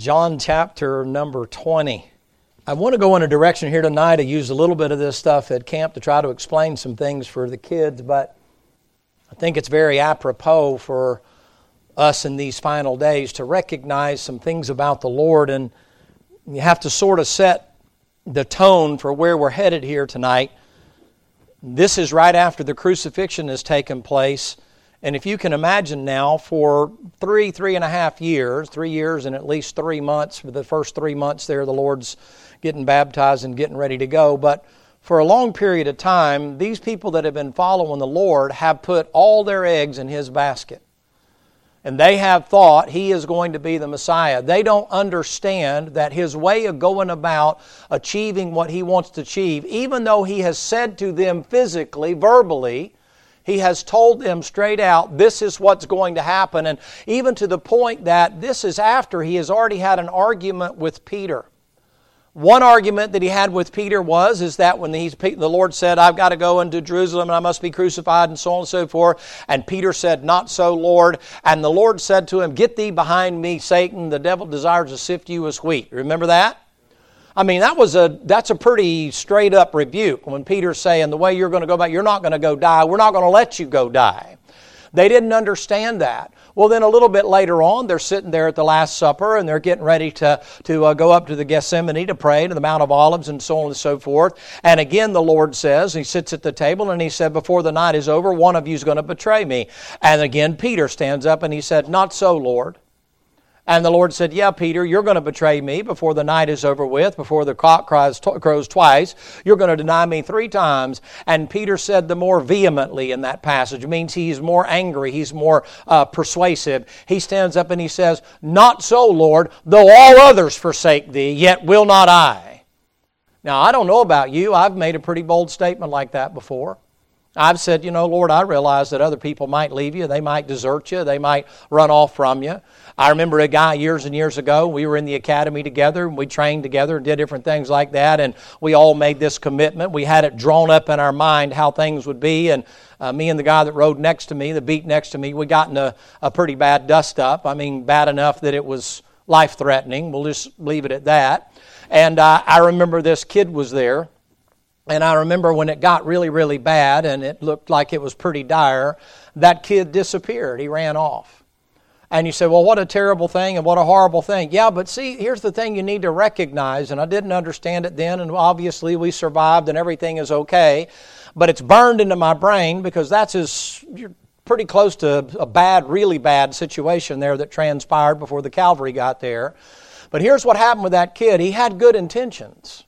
John chapter number 20. I want to go in a direction here tonight. I used a little bit of this stuff at camp to try to explain some things for the kids, but I think it's very apropos for us in these final days to recognize some things about the Lord, and you have to sort of set the tone for where we're headed here tonight. This is right after the crucifixion has taken place. And if you can imagine now, for three, three and a half years, three years and at least three months, for the first three months there, the Lord's getting baptized and getting ready to go. But for a long period of time, these people that have been following the Lord have put all their eggs in His basket. And they have thought He is going to be the Messiah. They don't understand that His way of going about achieving what He wants to achieve, even though He has said to them physically, verbally, he has told them straight out, this is what's going to happen. And even to the point that this is after he has already had an argument with Peter. One argument that he had with Peter was is that when the Lord said, I've got to go into Jerusalem and I must be crucified and so on and so forth, and Peter said, Not so, Lord. And the Lord said to him, Get thee behind me, Satan. The devil desires to sift you as wheat. Remember that? I mean, that was a that's a pretty straight up rebuke when Peter's saying the way you're going to go about, you're not going to go die. We're not going to let you go die. They didn't understand that. Well, then a little bit later on, they're sitting there at the Last Supper and they're getting ready to, to uh, go up to the Gethsemane to pray to the Mount of Olives and so on and so forth. And again, the Lord says, He sits at the table and He said, Before the night is over, one of you is going to betray me. And again, Peter stands up and he said, Not so, Lord. And the Lord said, Yeah, Peter, you're going to betray me before the night is over with, before the cock cries, crows twice. You're going to deny me three times. And Peter said the more vehemently in that passage. It means he's more angry, he's more uh, persuasive. He stands up and he says, Not so, Lord, though all others forsake thee, yet will not I. Now, I don't know about you. I've made a pretty bold statement like that before. I've said, you know, Lord, I realize that other people might leave you. They might desert you. They might run off from you. I remember a guy years and years ago, we were in the academy together, and we trained together and did different things like that, and we all made this commitment. We had it drawn up in our mind how things would be, and uh, me and the guy that rode next to me, the beat next to me, we got in a, a pretty bad dust up. I mean, bad enough that it was life threatening. We'll just leave it at that. And uh, I remember this kid was there and I remember when it got really, really bad and it looked like it was pretty dire, that kid disappeared. He ran off. And you say, well, what a terrible thing and what a horrible thing. Yeah, but see, here's the thing you need to recognize, and I didn't understand it then, and obviously we survived and everything is okay, but it's burned into my brain because that's as, you're pretty close to a bad, really bad situation there that transpired before the Calvary got there. But here's what happened with that kid he had good intentions.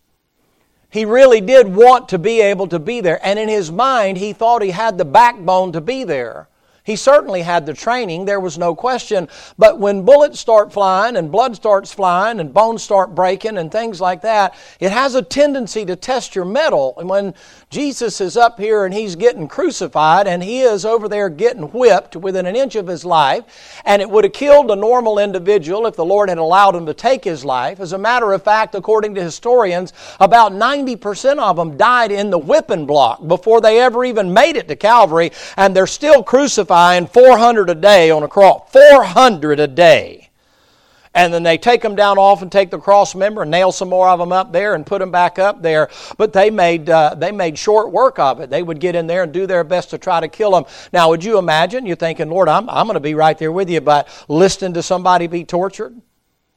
He really did want to be able to be there. And in his mind, he thought he had the backbone to be there. He certainly had the training, there was no question. But when bullets start flying and blood starts flying and bones start breaking and things like that, it has a tendency to test your mettle. And when Jesus is up here and he's getting crucified and he is over there getting whipped within an inch of his life, and it would have killed a normal individual if the Lord had allowed him to take his life. As a matter of fact, according to historians, about 90% of them died in the whipping block before they ever even made it to Calvary, and they're still crucified crucifying 400 a day on a cross. 400 a day. And then they take them down off and take the cross member and nail some more of them up there and put them back up there. But they made, uh, they made short work of it. They would get in there and do their best to try to kill them. Now, would you imagine? You're thinking, Lord, I'm, I'm going to be right there with you, but listening to somebody be tortured,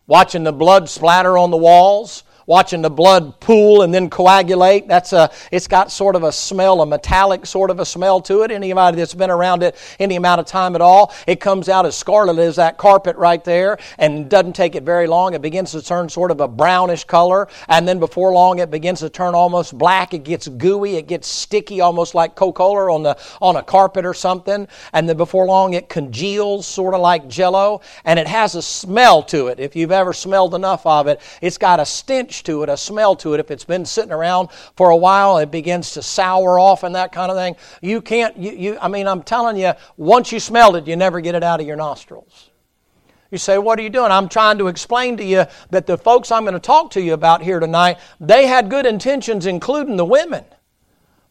watching the blood splatter on the walls, watching the blood pool and then coagulate. That's a, it's got sort of a smell, a metallic sort of a smell to it. Anybody that's been around it any amount of time at all, it comes out as scarlet as that carpet right there, and doesn't take it very long. It begins to turn sort of a brownish color, and then before long it begins to turn almost black. It gets gooey, it gets sticky, almost like Coca-Cola on the on a carpet or something, and then before long it congeals, sort of like Jello, and it has a smell to it. If you've ever smelled enough of it, it's got a stench to it, a smell to it. If it's been sitting around for a while, it begins to sour off and that kind of thing. You can't, you, you, I mean, I'm telling you, once you smell it, you never get it out of your nostrils. You say, What are you doing? I'm trying to explain to you that the folks I'm going to talk to you about here tonight, they had good intentions, including the women.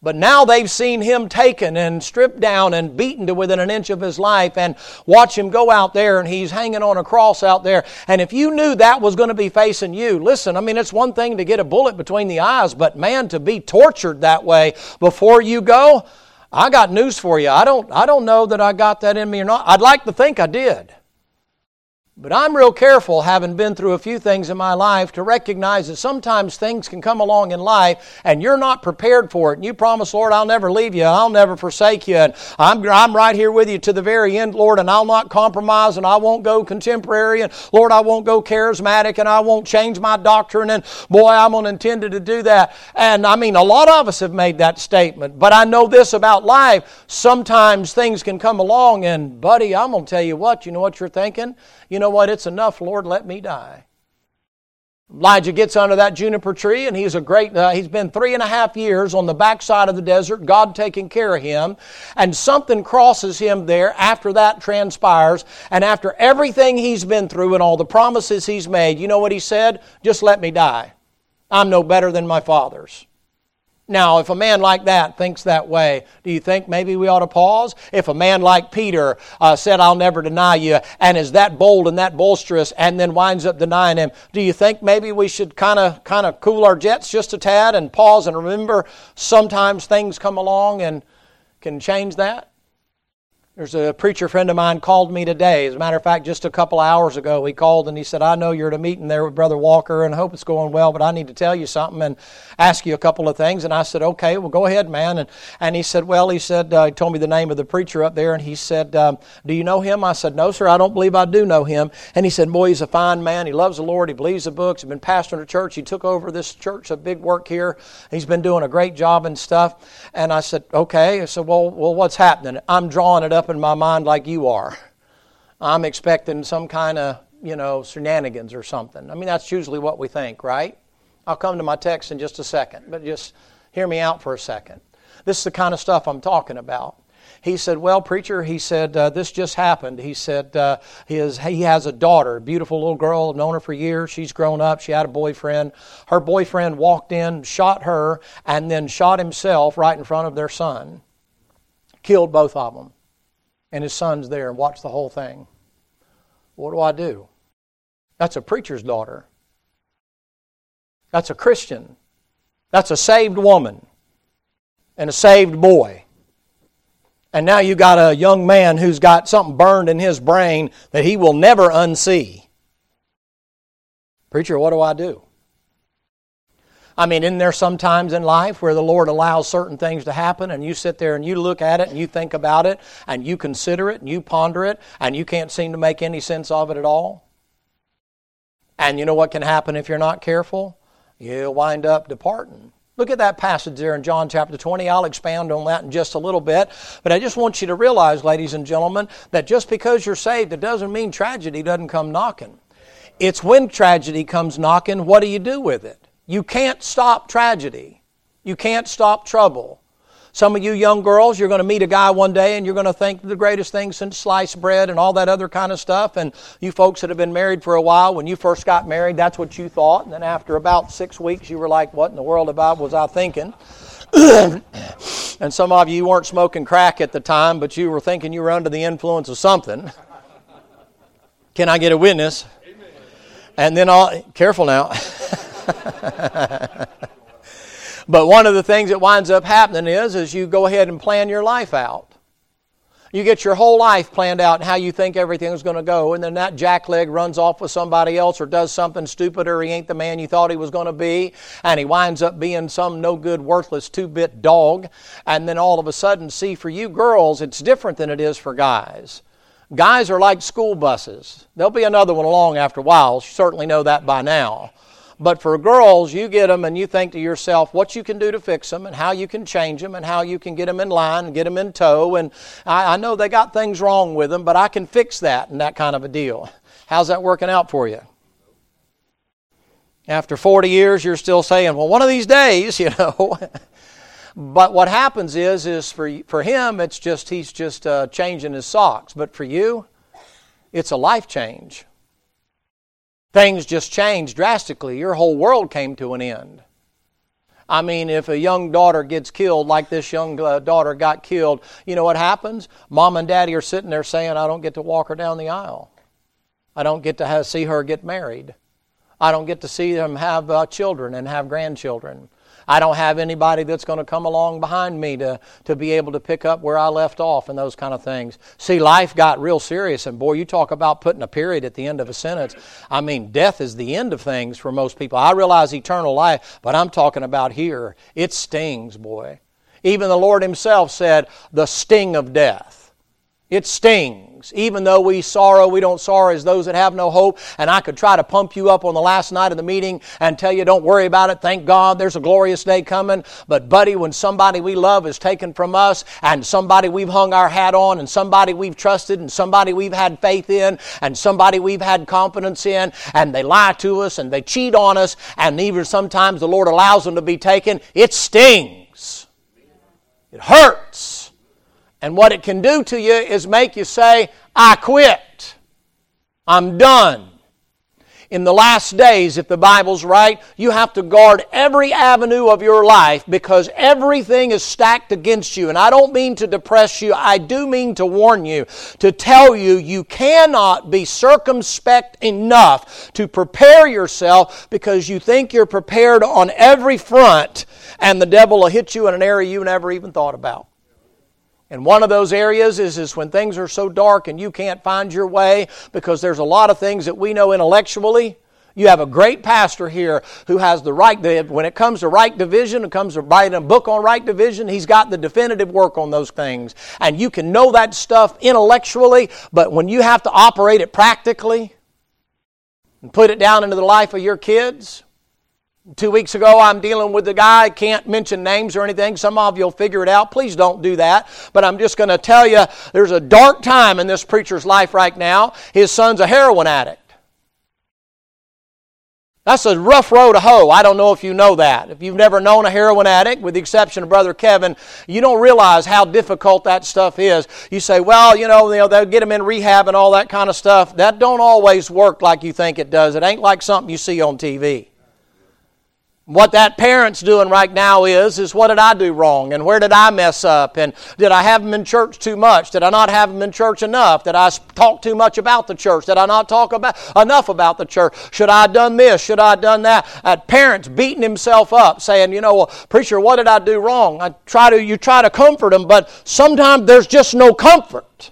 But now they've seen him taken and stripped down and beaten to within an inch of his life and watch him go out there and he's hanging on a cross out there. And if you knew that was going to be facing you, listen, I mean, it's one thing to get a bullet between the eyes, but man, to be tortured that way before you go, I got news for you. I don't, I don't know that I got that in me or not. I'd like to think I did. But I'm real careful, having been through a few things in my life, to recognize that sometimes things can come along in life and you're not prepared for it. And you promise, Lord, I'll never leave you, I'll never forsake you, and I'm, I'm right here with you to the very end, Lord, and I'll not compromise, and I won't go contemporary, and Lord, I won't go charismatic, and I won't change my doctrine, and boy, I'm intended to do that. And I mean, a lot of us have made that statement, but I know this about life. Sometimes things can come along, and buddy, I'm going to tell you what, you know what you're thinking? You know what, it's enough, Lord, let me die. Elijah gets under that juniper tree, and he's a great. Uh, he's been three and a half years on the backside of the desert. God taking care of him, and something crosses him there. After that transpires, and after everything he's been through and all the promises he's made, you know what he said? Just let me die. I'm no better than my fathers. Now, if a man like that thinks that way, do you think maybe we ought to pause? If a man like Peter uh, said, I'll never deny you, and is that bold and that bolsterous, and then winds up denying him, do you think maybe we should kind of kind of cool our jets just a tad and pause and remember sometimes things come along and can change that? There's a preacher friend of mine called me today. As a matter of fact, just a couple of hours ago, he called and he said, I know you're at a meeting there with Brother Walker and I hope it's going well, but I need to tell you something and ask you a couple of things. And I said, okay, well, go ahead, man. And, and he said, well, he said, uh, he told me the name of the preacher up there and he said, um, do you know him? I said, no, sir, I don't believe I do know him. And he said, boy, he's a fine man. He loves the Lord. He believes the books. He's been pastoring a church. He took over this church, a big work here. He's been doing a great job and stuff. And I said, okay. I said, well, well, what's happening? I'm drawing it up in my mind like you are. I'm expecting some kind of, you know, shenanigans or something. I mean, that's usually what we think, right? I'll come to my text in just a second, but just hear me out for a second. This is the kind of stuff I'm talking about. He said, Well, preacher, he said, uh, this just happened. He said, uh, he, he has a daughter, beautiful little girl. I've known her for years. She's grown up. She had a boyfriend. Her boyfriend walked in, shot her, and then shot himself right in front of their son. Killed both of them and his son's there and watch the whole thing. What do I do? That's a preacher's daughter. That's a Christian. That's a saved woman and a saved boy. And now you got a young man who's got something burned in his brain that he will never unsee. Preacher, what do I do? I mean, isn't there sometimes in life where the Lord allows certain things to happen and you sit there and you look at it and you think about it and you consider it and you ponder it and you can't seem to make any sense of it at all? And you know what can happen if you're not careful? You'll wind up departing. Look at that passage there in John chapter 20. I'll expand on that in just a little bit. But I just want you to realize, ladies and gentlemen, that just because you're saved, it doesn't mean tragedy doesn't come knocking. It's when tragedy comes knocking, what do you do with it? You can't stop tragedy. You can't stop trouble. Some of you young girls, you're going to meet a guy one day and you're going to think the greatest thing since sliced bread and all that other kind of stuff. And you folks that have been married for a while, when you first got married, that's what you thought. And then after about six weeks, you were like, what in the world about was I thinking? and some of you, weren't smoking crack at the time, but you were thinking you were under the influence of something. Can I get a witness? Amen. And then all, careful now. but one of the things that winds up happening is, is you go ahead and plan your life out. You get your whole life planned out and how you think everything's going to go, and then that jackleg runs off with somebody else or does something stupid or he ain't the man you thought he was going to be, and he winds up being some no good, worthless two bit dog. And then all of a sudden, see, for you girls, it's different than it is for guys. Guys are like school buses. There'll be another one along after a while. You certainly know that by now. But for girls, you get them and you think to yourself what you can do to fix them and how you can change them and how you can get them in line and get them in tow. And I, I know they got things wrong with them, but I can fix that and that kind of a deal. How's that working out for you? After 40 years, you're still saying, well, one of these days, you know. but what happens is, is for, for him, it's just, he's just uh, changing his socks. But for you, it's a life change. Things just changed drastically. Your whole world came to an end. I mean, if a young daughter gets killed, like this young uh, daughter got killed, you know what happens? Mom and daddy are sitting there saying, I don't get to walk her down the aisle. I don't get to have, see her get married. I don't get to see them have uh, children and have grandchildren. I don't have anybody that's going to come along behind me to, to be able to pick up where I left off and those kind of things. See, life got real serious, and boy, you talk about putting a period at the end of a sentence. I mean, death is the end of things for most people. I realize eternal life, but I'm talking about here. It stings, boy. Even the Lord Himself said, the sting of death. It stings things. Even though we sorrow, we don't sorrow as those that have no hope. And I could try to pump you up on the last night of the meeting and tell you, don't worry about it. Thank God there's a glorious day coming. But, buddy, when somebody we love is taken from us and somebody we've hung our hat on and somebody we've trusted and somebody we've had faith in and somebody we've had confidence in and they lie to us and they cheat on us and even sometimes the Lord allows them to be taken, it stings. It hurts. And what it can do to you is make you say, I quit. I'm done. In the last days, if the Bible's right, you have to guard every avenue of your life because everything is stacked against you. And I don't mean to depress you, I do mean to warn you, to tell you you cannot be circumspect enough to prepare yourself because you think you're prepared on every front and the devil will hit you in an area you never even thought about. And one of those areas is, is when things are so dark and you can't find your way because there's a lot of things that we know intellectually. You have a great pastor here who has the right, when it comes to right division, it comes to writing a book on right division, he's got the definitive work on those things. And you can know that stuff intellectually, but when you have to operate it practically and put it down into the life of your kids, Two weeks ago, I'm dealing with a guy, can't mention names or anything. Some of you will figure it out. Please don't do that. But I'm just going to tell you there's a dark time in this preacher's life right now. His son's a heroin addict. That's a rough road to hoe. I don't know if you know that. If you've never known a heroin addict, with the exception of Brother Kevin, you don't realize how difficult that stuff is. You say, well, you know, they'll get them in rehab and all that kind of stuff. That don't always work like you think it does. It ain't like something you see on TV. What that parent's doing right now is, is what did I do wrong? And where did I mess up? And did I have them in church too much? Did I not have them in church enough? Did I talk too much about the church? Did I not talk about enough about the church? Should I have done this? Should I have done that? That parent's beating himself up, saying, you know, well, preacher, what did I do wrong? I try to, you try to comfort him, but sometimes there's just no comfort.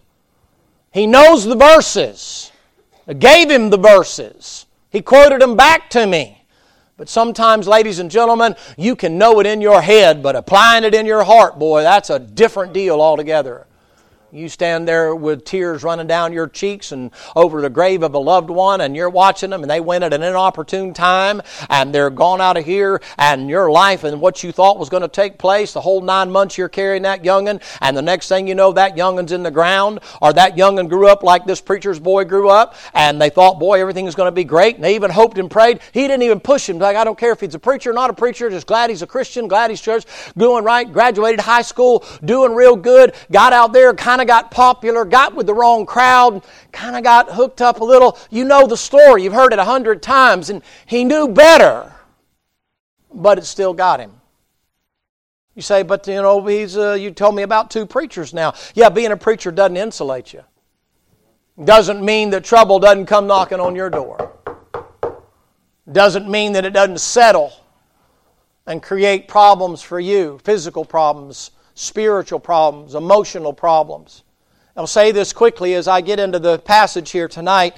He knows the verses. I gave him the verses. He quoted them back to me. But sometimes, ladies and gentlemen, you can know it in your head, but applying it in your heart, boy, that's a different deal altogether. You stand there with tears running down your cheeks and over the grave of a loved one, and you're watching them, and they went at an inopportune time, and they're gone out of here, and your life and what you thought was going to take place, the whole nine months you're carrying that youngin', and the next thing you know, that youngin's in the ground, or that youngin' grew up like this preacher's boy grew up, and they thought, boy, everything is going to be great, and they even hoped and prayed. He didn't even push him. Like, I don't care if he's a preacher or not a preacher, just glad he's a Christian, glad he's church, doing right, graduated high school, doing real good, got out there, kind of got popular, got with the wrong crowd, kind of got hooked up a little. You know the story, you've heard it a hundred times, and he knew better, but it still got him. You say, but you know, he's, uh, you told me about two preachers now. Yeah, being a preacher doesn't insulate you. Doesn't mean that trouble doesn't come knocking on your door. Doesn't mean that it doesn't settle and create problems for you physical problems, spiritual problems, emotional problems. I'll say this quickly as I get into the passage here tonight.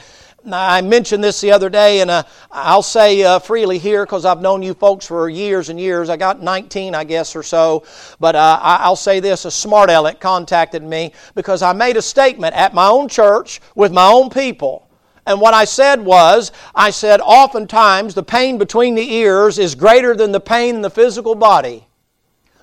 I mentioned this the other day, and uh, I'll say uh, freely here because I've known you folks for years and years. I got 19, I guess, or so. But uh, I'll say this a smart aleck contacted me because I made a statement at my own church with my own people. And what I said was, I said, oftentimes the pain between the ears is greater than the pain in the physical body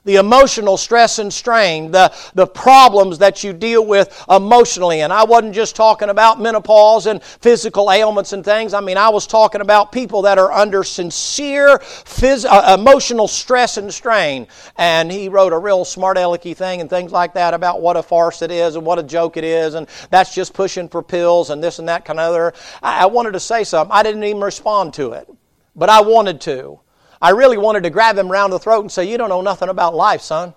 the emotional stress and strain, the, the problems that you deal with emotionally. And I wasn't just talking about menopause and physical ailments and things. I mean, I was talking about people that are under sincere phys- uh, emotional stress and strain. And he wrote a real smart alecky thing and things like that about what a farce it is and what a joke it is. And that's just pushing for pills and this and that kind of other. I, I wanted to say something. I didn't even respond to it, but I wanted to. I really wanted to grab him around the throat and say, You don't know nothing about life, son.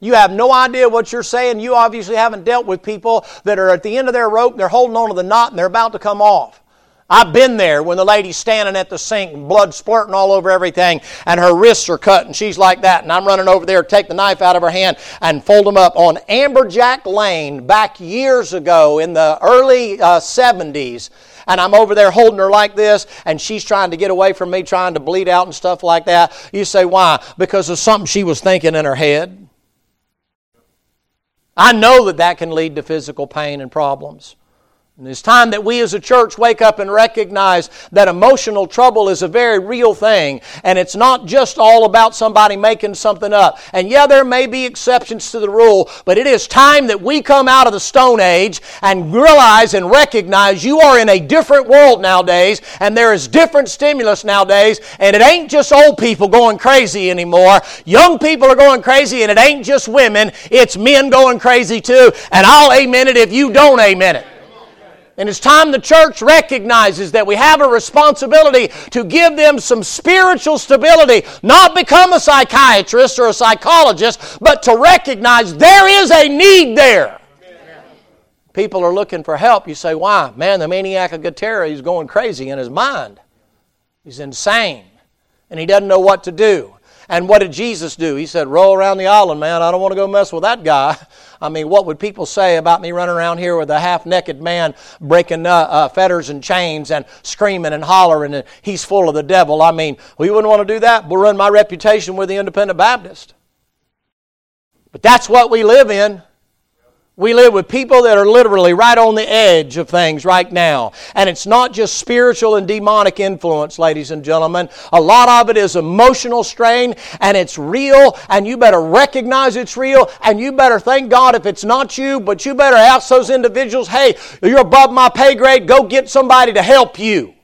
You have no idea what you're saying. You obviously haven't dealt with people that are at the end of their rope and they're holding on to the knot and they're about to come off. I've been there when the lady's standing at the sink and blood splurting all over everything and her wrists are cut and she's like that and I'm running over there take the knife out of her hand and fold them up. On Amberjack Lane back years ago in the early uh, 70s and I'm over there holding her like this and she's trying to get away from me, trying to bleed out and stuff like that. You say, why? Because of something she was thinking in her head. I know that that can lead to physical pain and problems. And it's time that we as a church wake up and recognize that emotional trouble is a very real thing. And it's not just all about somebody making something up. And yeah, there may be exceptions to the rule, but it is time that we come out of the Stone Age and realize and recognize you are in a different world nowadays, and there is different stimulus nowadays, and it ain't just old people going crazy anymore. Young people are going crazy, and it ain't just women, it's men going crazy too. And I'll amen it if you don't amen it. And it's time the church recognizes that we have a responsibility to give them some spiritual stability, not become a psychiatrist or a psychologist, but to recognize there is a need there. People are looking for help. You say, why? Man, the maniac of Gadarena, he's going crazy in his mind. He's insane. And he doesn't know what to do. And what did Jesus do? He said, Roll around the island, man. I don't want to go mess with that guy. I mean, what would people say about me running around here with a half naked man breaking uh, uh, fetters and chains and screaming and hollering and he's full of the devil? I mean, we wouldn't want to do that. We'll run my reputation with the independent Baptist. But that's what we live in. We live with people that are literally right on the edge of things right now. And it's not just spiritual and demonic influence, ladies and gentlemen. A lot of it is emotional strain and it's real and you better recognize it's real and you better thank God if it's not you, but you better ask those individuals, hey, you're above my pay grade, go get somebody to help you.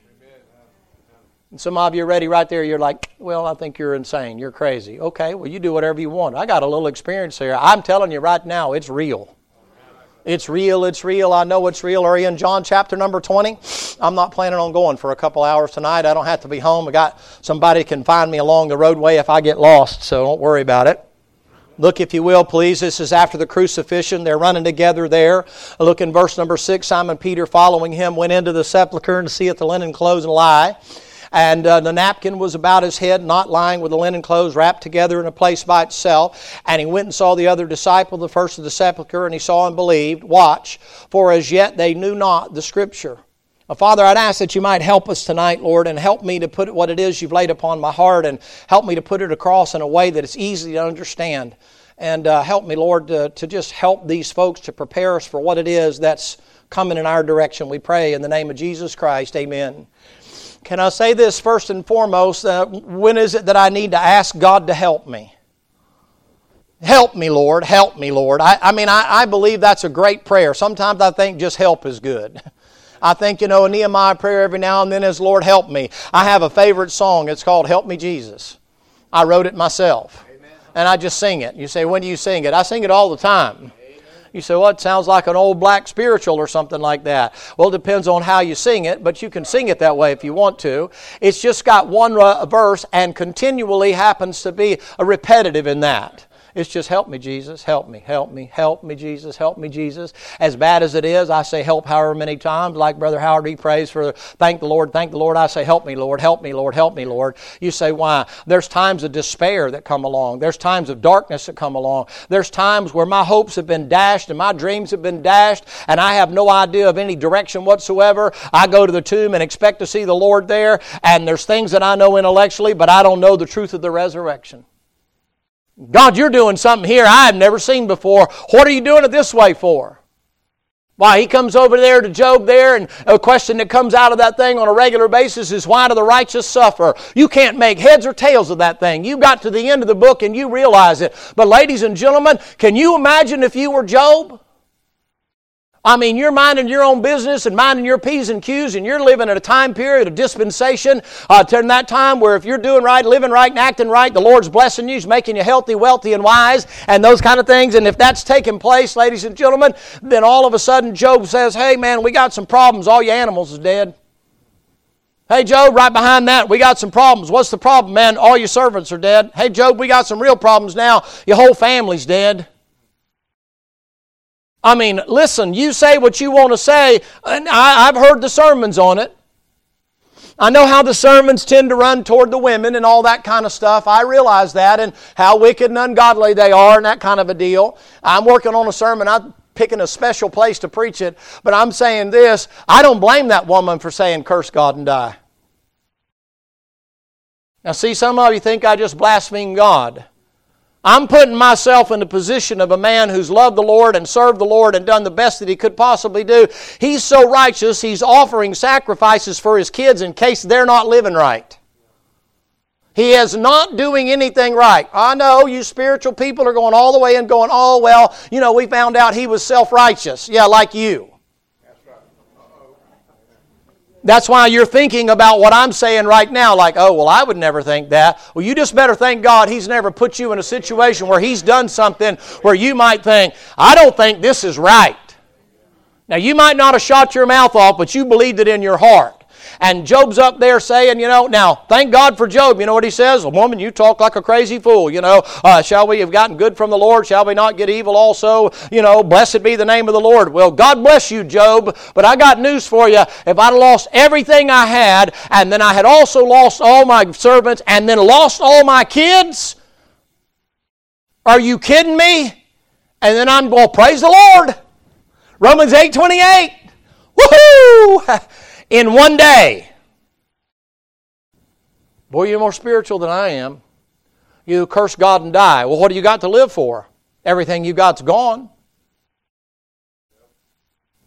And some of you are ready right there. You're like, well, I think you're insane. You're crazy. Okay, well, you do whatever you want. I got a little experience here. I'm telling you right now, it's real. It's real, it's real, I know it's real. Are you in John chapter number 20? I'm not planning on going for a couple hours tonight. I don't have to be home. I got somebody can find me along the roadway if I get lost, so don't worry about it. Look, if you will, please. This is after the crucifixion. They're running together there. Look in verse number 6. Simon Peter, following him, went into the sepulchre and seeth the linen clothes and lie and uh, the napkin was about his head, not lying with the linen clothes wrapped together in a place by itself. And he went and saw the other disciple, the first of the sepulchre, and he saw and believed. Watch, for as yet they knew not the Scripture. Now, Father, I'd ask that you might help us tonight, Lord, and help me to put what it is you've laid upon my heart and help me to put it across in a way that it's easy to understand. And uh, help me, Lord, to, to just help these folks to prepare us for what it is that's coming in our direction. We pray in the name of Jesus Christ. Amen. Can I say this first and foremost? Uh, when is it that I need to ask God to help me? Help me, Lord. Help me, Lord. I, I mean, I, I believe that's a great prayer. Sometimes I think just help is good. I think, you know, a Nehemiah prayer every now and then is, Lord, help me. I have a favorite song. It's called Help Me, Jesus. I wrote it myself. Amen. And I just sing it. You say, when do you sing it? I sing it all the time. You say, well, it sounds like an old black spiritual or something like that. Well, it depends on how you sing it, but you can sing it that way if you want to. It's just got one uh, verse and continually happens to be a repetitive in that. It's just help me, Jesus, help me, help me, help me, Jesus, help me, Jesus. As bad as it is, I say help however many times. Like Brother Howard, he prays for thank the Lord, thank the Lord. I say help me, Lord, help me, Lord, help me, Lord. You say why? There's times of despair that come along. There's times of darkness that come along. There's times where my hopes have been dashed and my dreams have been dashed and I have no idea of any direction whatsoever. I go to the tomb and expect to see the Lord there and there's things that I know intellectually, but I don't know the truth of the resurrection. God, you're doing something here I've never seen before. What are you doing it this way for? Why, he comes over there to Job there, and a question that comes out of that thing on a regular basis is why do the righteous suffer? You can't make heads or tails of that thing. You got to the end of the book and you realize it. But, ladies and gentlemen, can you imagine if you were Job? I mean, you're minding your own business and minding your P's and Q's, and you're living at a time period of dispensation uh, during that time where if you're doing right, living right, and acting right, the Lord's blessing you, He's making you healthy, wealthy, and wise, and those kind of things. And if that's taking place, ladies and gentlemen, then all of a sudden Job says, Hey, man, we got some problems. All your animals is dead. Hey, Job, right behind that, we got some problems. What's the problem, man? All your servants are dead. Hey, Job, we got some real problems now. Your whole family's dead. I mean, listen, you say what you want to say, and I, have heard the sermons on it. I know how the sermons tend to run toward the women and all that kind of stuff. I realize that and how wicked and ungodly they are and that kind of a deal. I'm working on a sermon. I'm picking a special place to preach it. But I'm saying this I don't blame that woman for saying, curse God and die. Now, see, some of you think I just blaspheme God. I'm putting myself in the position of a man who's loved the Lord and served the Lord and done the best that he could possibly do. He's so righteous, he's offering sacrifices for his kids in case they're not living right. He is not doing anything right. I know you spiritual people are going all the way and going, oh, well, you know, we found out he was self righteous. Yeah, like you. That's why you're thinking about what I'm saying right now, like, oh, well, I would never think that. Well, you just better thank God He's never put you in a situation where He's done something where you might think, I don't think this is right. Now, you might not have shot your mouth off, but you believed it in your heart. And Job's up there saying, you know, now, thank God for Job. You know what he says? A woman, you talk like a crazy fool. You know, uh, shall we have gotten good from the Lord? Shall we not get evil also? You know, blessed be the name of the Lord. Well, God bless you, Job. But I got news for you. If I'd lost everything I had, and then I had also lost all my servants, and then lost all my kids, are you kidding me? And then I'm, well, praise the Lord. Romans 8 28. Woohoo! in one day. Boy, you're more spiritual than I am. You curse God and die. Well, what do you got to live for? Everything you got's gone.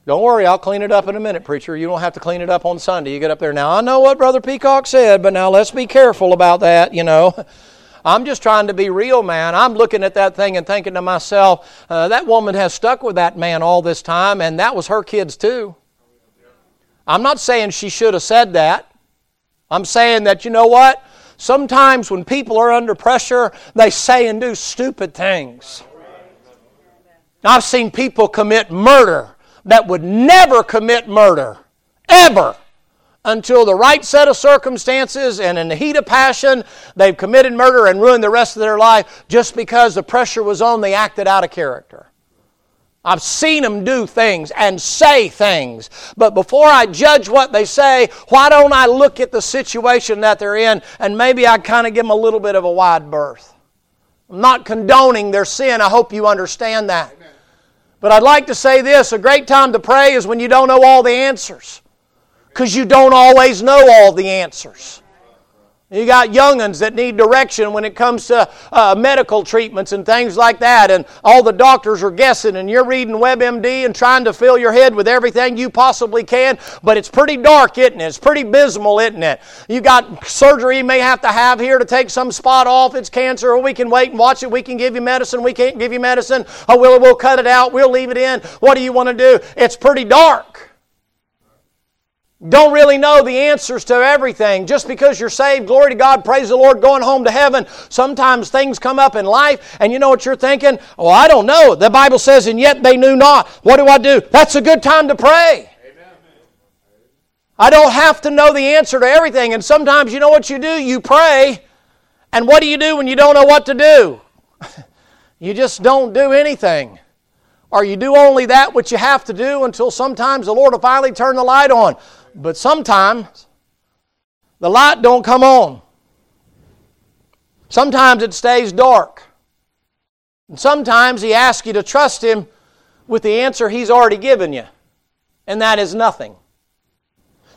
Don't worry, I'll clean it up in a minute, preacher. You don't have to clean it up on Sunday. You get up there. Now, I know what Brother Peacock said, but now let's be careful about that, you know. I'm just trying to be real, man. I'm looking at that thing and thinking to myself, uh, that woman has stuck with that man all this time, and that was her kids too. I'm not saying she should have said that. I'm saying that, you know what? Sometimes when people are under pressure, they say and do stupid things. I've seen people commit murder that would never commit murder, ever, until the right set of circumstances and in the heat of passion, they've committed murder and ruined the rest of their life just because the pressure was on, they acted out of character. I've seen them do things and say things. But before I judge what they say, why don't I look at the situation that they're in and maybe I kind of give them a little bit of a wide berth? I'm not condoning their sin. I hope you understand that. But I'd like to say this a great time to pray is when you don't know all the answers. Because you don't always know all the answers. You got young'uns that need direction when it comes to uh, medical treatments and things like that, and all the doctors are guessing, and you're reading WebMD and trying to fill your head with everything you possibly can, but it's pretty dark, isn't it? It's pretty abysmal, isn't it? You got surgery you may have to have here to take some spot off. It's cancer, or we can wait and watch it. We can give you medicine. We can't give you medicine. Oh, we'll, we'll cut it out. We'll leave it in. What do you want to do? It's pretty dark don't really know the answers to everything. Just because you're saved, glory to God, praise the Lord, going home to heaven, sometimes things come up in life and you know what you're thinking? Well, I don't know. The Bible says, and yet they knew not. What do I do? That's a good time to pray. I don't have to know the answer to everything. And sometimes you know what you do? You pray. And what do you do when you don't know what to do? you just don't do anything. Or you do only that which you have to do until sometimes the Lord will finally turn the light on. But sometimes the light don't come on. Sometimes it stays dark. And sometimes he asks you to trust him with the answer he's already given you. And that is nothing.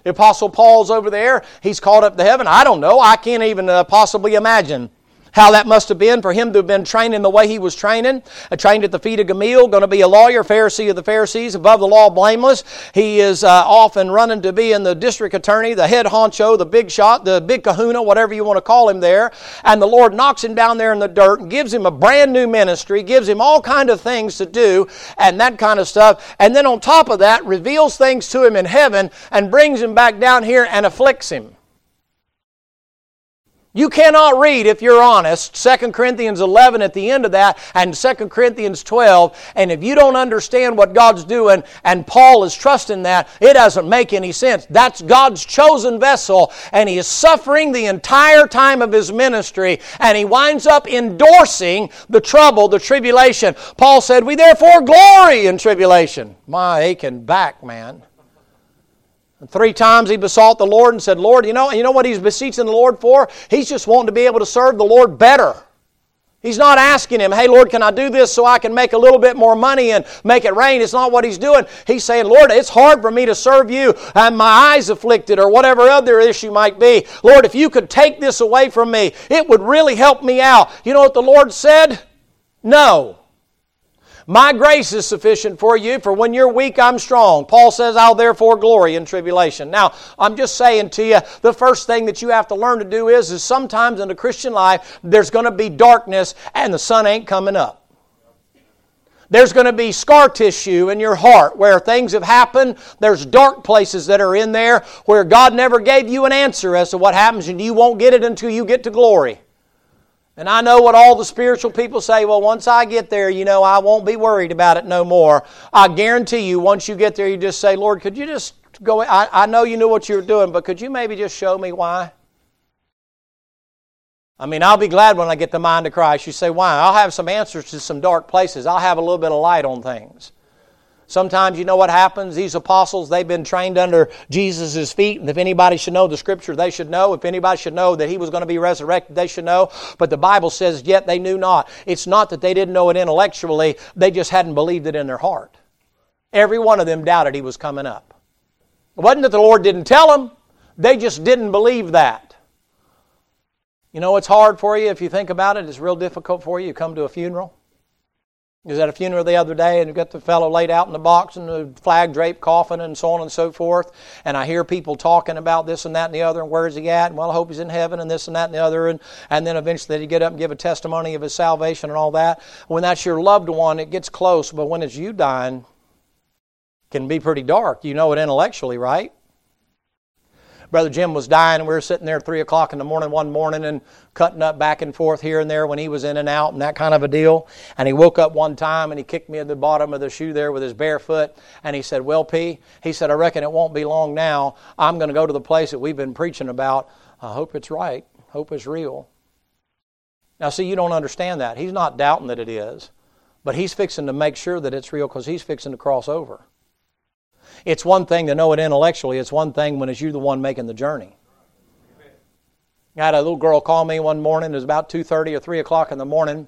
The Apostle Paul's over there. He's called up to heaven. I don't know. I can't even uh, possibly imagine how that must have been for him to have been training the way he was training. Uh, trained at the feet of Gamaliel, going to be a lawyer, Pharisee of the Pharisees, above the law, blameless. He is uh, off and running to be in the district attorney, the head honcho, the big shot, the big kahuna, whatever you want to call him there. And the Lord knocks him down there in the dirt and gives him a brand new ministry, gives him all kind of things to do and that kind of stuff. And then on top of that, reveals things to him in heaven and brings him back down here and afflicts him. You cannot read, if you're honest, 2 Corinthians 11 at the end of that and 2 Corinthians 12, and if you don't understand what God's doing and Paul is trusting that, it doesn't make any sense. That's God's chosen vessel, and he is suffering the entire time of his ministry, and he winds up endorsing the trouble, the tribulation. Paul said, We therefore glory in tribulation. My aching back, man. And three times he besought the Lord and said, Lord, you know, you know what he's beseeching the Lord for? He's just wanting to be able to serve the Lord better. He's not asking him, hey, Lord, can I do this so I can make a little bit more money and make it rain? It's not what he's doing. He's saying, Lord, it's hard for me to serve you and my eyes afflicted or whatever other issue might be. Lord, if you could take this away from me, it would really help me out. You know what the Lord said? No. My grace is sufficient for you, for when you're weak, I'm strong. Paul says, I'll therefore glory in tribulation. Now, I'm just saying to you, the first thing that you have to learn to do is, is sometimes in the Christian life, there's going to be darkness and the sun ain't coming up. There's going to be scar tissue in your heart where things have happened. There's dark places that are in there where God never gave you an answer as to what happens, and you won't get it until you get to glory. And I know what all the spiritual people say, well, once I get there, you know, I won't be worried about it no more. I guarantee you, once you get there, you just say, Lord, could you just go? I, I know you knew what you were doing, but could you maybe just show me why? I mean, I'll be glad when I get the mind of Christ. You say, why? I'll have some answers to some dark places. I'll have a little bit of light on things. Sometimes you know what happens? These apostles, they've been trained under Jesus' feet, and if anybody should know the scripture, they should know. If anybody should know that he was going to be resurrected, they should know. But the Bible says, yet they knew not. It's not that they didn't know it intellectually, they just hadn't believed it in their heart. Every one of them doubted he was coming up. It wasn't that the Lord didn't tell them, they just didn't believe that. You know, it's hard for you if you think about it. It's real difficult for you. You come to a funeral was at a funeral the other day and you got the fellow laid out in the box and the flag draped coffin and so on and so forth. And I hear people talking about this and that and the other and where's he at? And well, I hope he's in heaven and this and that and the other. And, and then eventually they get up and give a testimony of his salvation and all that. When that's your loved one, it gets close. But when it's you dying, it can be pretty dark. You know it intellectually, right? Brother Jim was dying, and we were sitting there at 3 o'clock in the morning one morning and cutting up back and forth here and there when he was in and out and that kind of a deal. And he woke up one time and he kicked me at the bottom of the shoe there with his bare foot. And he said, Well, P, he said, I reckon it won't be long now. I'm going to go to the place that we've been preaching about. I hope it's right. Hope it's real. Now, see, you don't understand that. He's not doubting that it is, but he's fixing to make sure that it's real because he's fixing to cross over. It's one thing to know it intellectually, it's one thing when it's you the one making the journey. I had a little girl call me one morning. It was about 2.30 or 3 o'clock in the morning.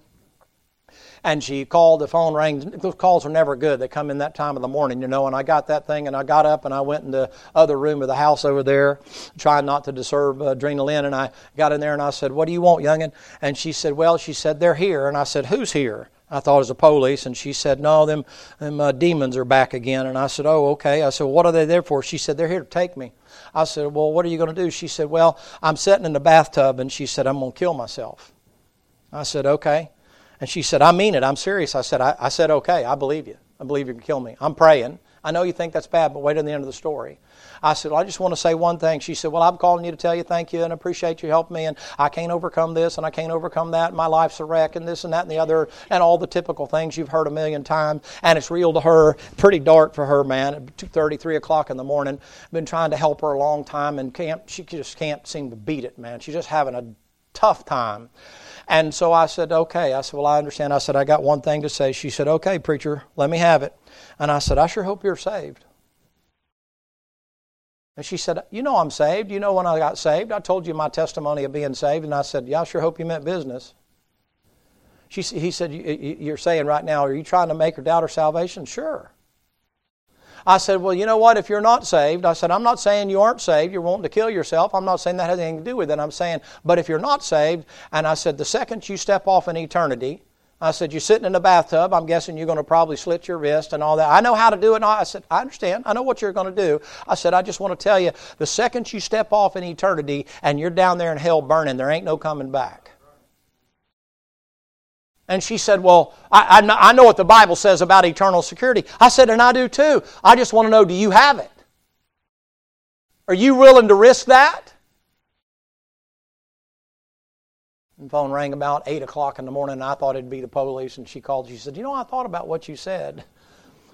And she called, the phone rang. Those calls are never good. They come in that time of the morning, you know. And I got that thing, and I got up and I went in the other room of the house over there, trying not to disturb uh, Adrenaline. And I got in there and I said, What do you want, youngin? And she said, Well, she said, They're here. And I said, Who's here? I thought it was the police, and she said, "No, them them uh, demons are back again." And I said, "Oh, okay." I said, "What are they there for?" She said, "They're here to take me." I said, "Well, what are you going to do?" She said, "Well, I'm sitting in the bathtub," and she said, "I'm going to kill myself." I said, "Okay," and she said, "I mean it. I'm serious." I said, "I, I said, okay. I believe you. I believe you can kill me. I'm praying. I know you think that's bad, but wait until the end of the story." I said, well, I just want to say one thing. She said, Well, I'm calling you to tell you thank you and appreciate you helping me, and I can't overcome this and I can't overcome that. My life's a wreck, and this and that and the other, and all the typical things you've heard a million times. And it's real to her, pretty dark for her, man. At 2:30, 3 o'clock in the morning. I've been trying to help her a long time, and can't. She just can't seem to beat it, man. She's just having a tough time. And so I said, okay. I said, well, I understand. I said, I got one thing to say. She said, okay, preacher, let me have it. And I said, I sure hope you're saved. And she said, You know I'm saved. You know when I got saved. I told you my testimony of being saved. And I said, Yeah, I sure hope you meant business. She, he said, You're saying right now, are you trying to make her doubt her salvation? Sure. I said, Well, you know what? If you're not saved, I said, I'm not saying you aren't saved. You're wanting to kill yourself. I'm not saying that has anything to do with it. I'm saying, but if you're not saved, and I said, the second you step off in eternity, I said, You're sitting in a bathtub. I'm guessing you're going to probably slit your wrist and all that. I know how to do it. I said, I understand. I know what you're going to do. I said, I just want to tell you the second you step off in eternity and you're down there in hell burning, there ain't no coming back. And she said, Well, I, I, know what the Bible says about eternal security. I said, And I do too. I just want to know do you have it? Are you willing to risk that? The phone rang about 8 o'clock in the morning, and I thought it'd be the police. And she called. She said, You know, I thought about what you said.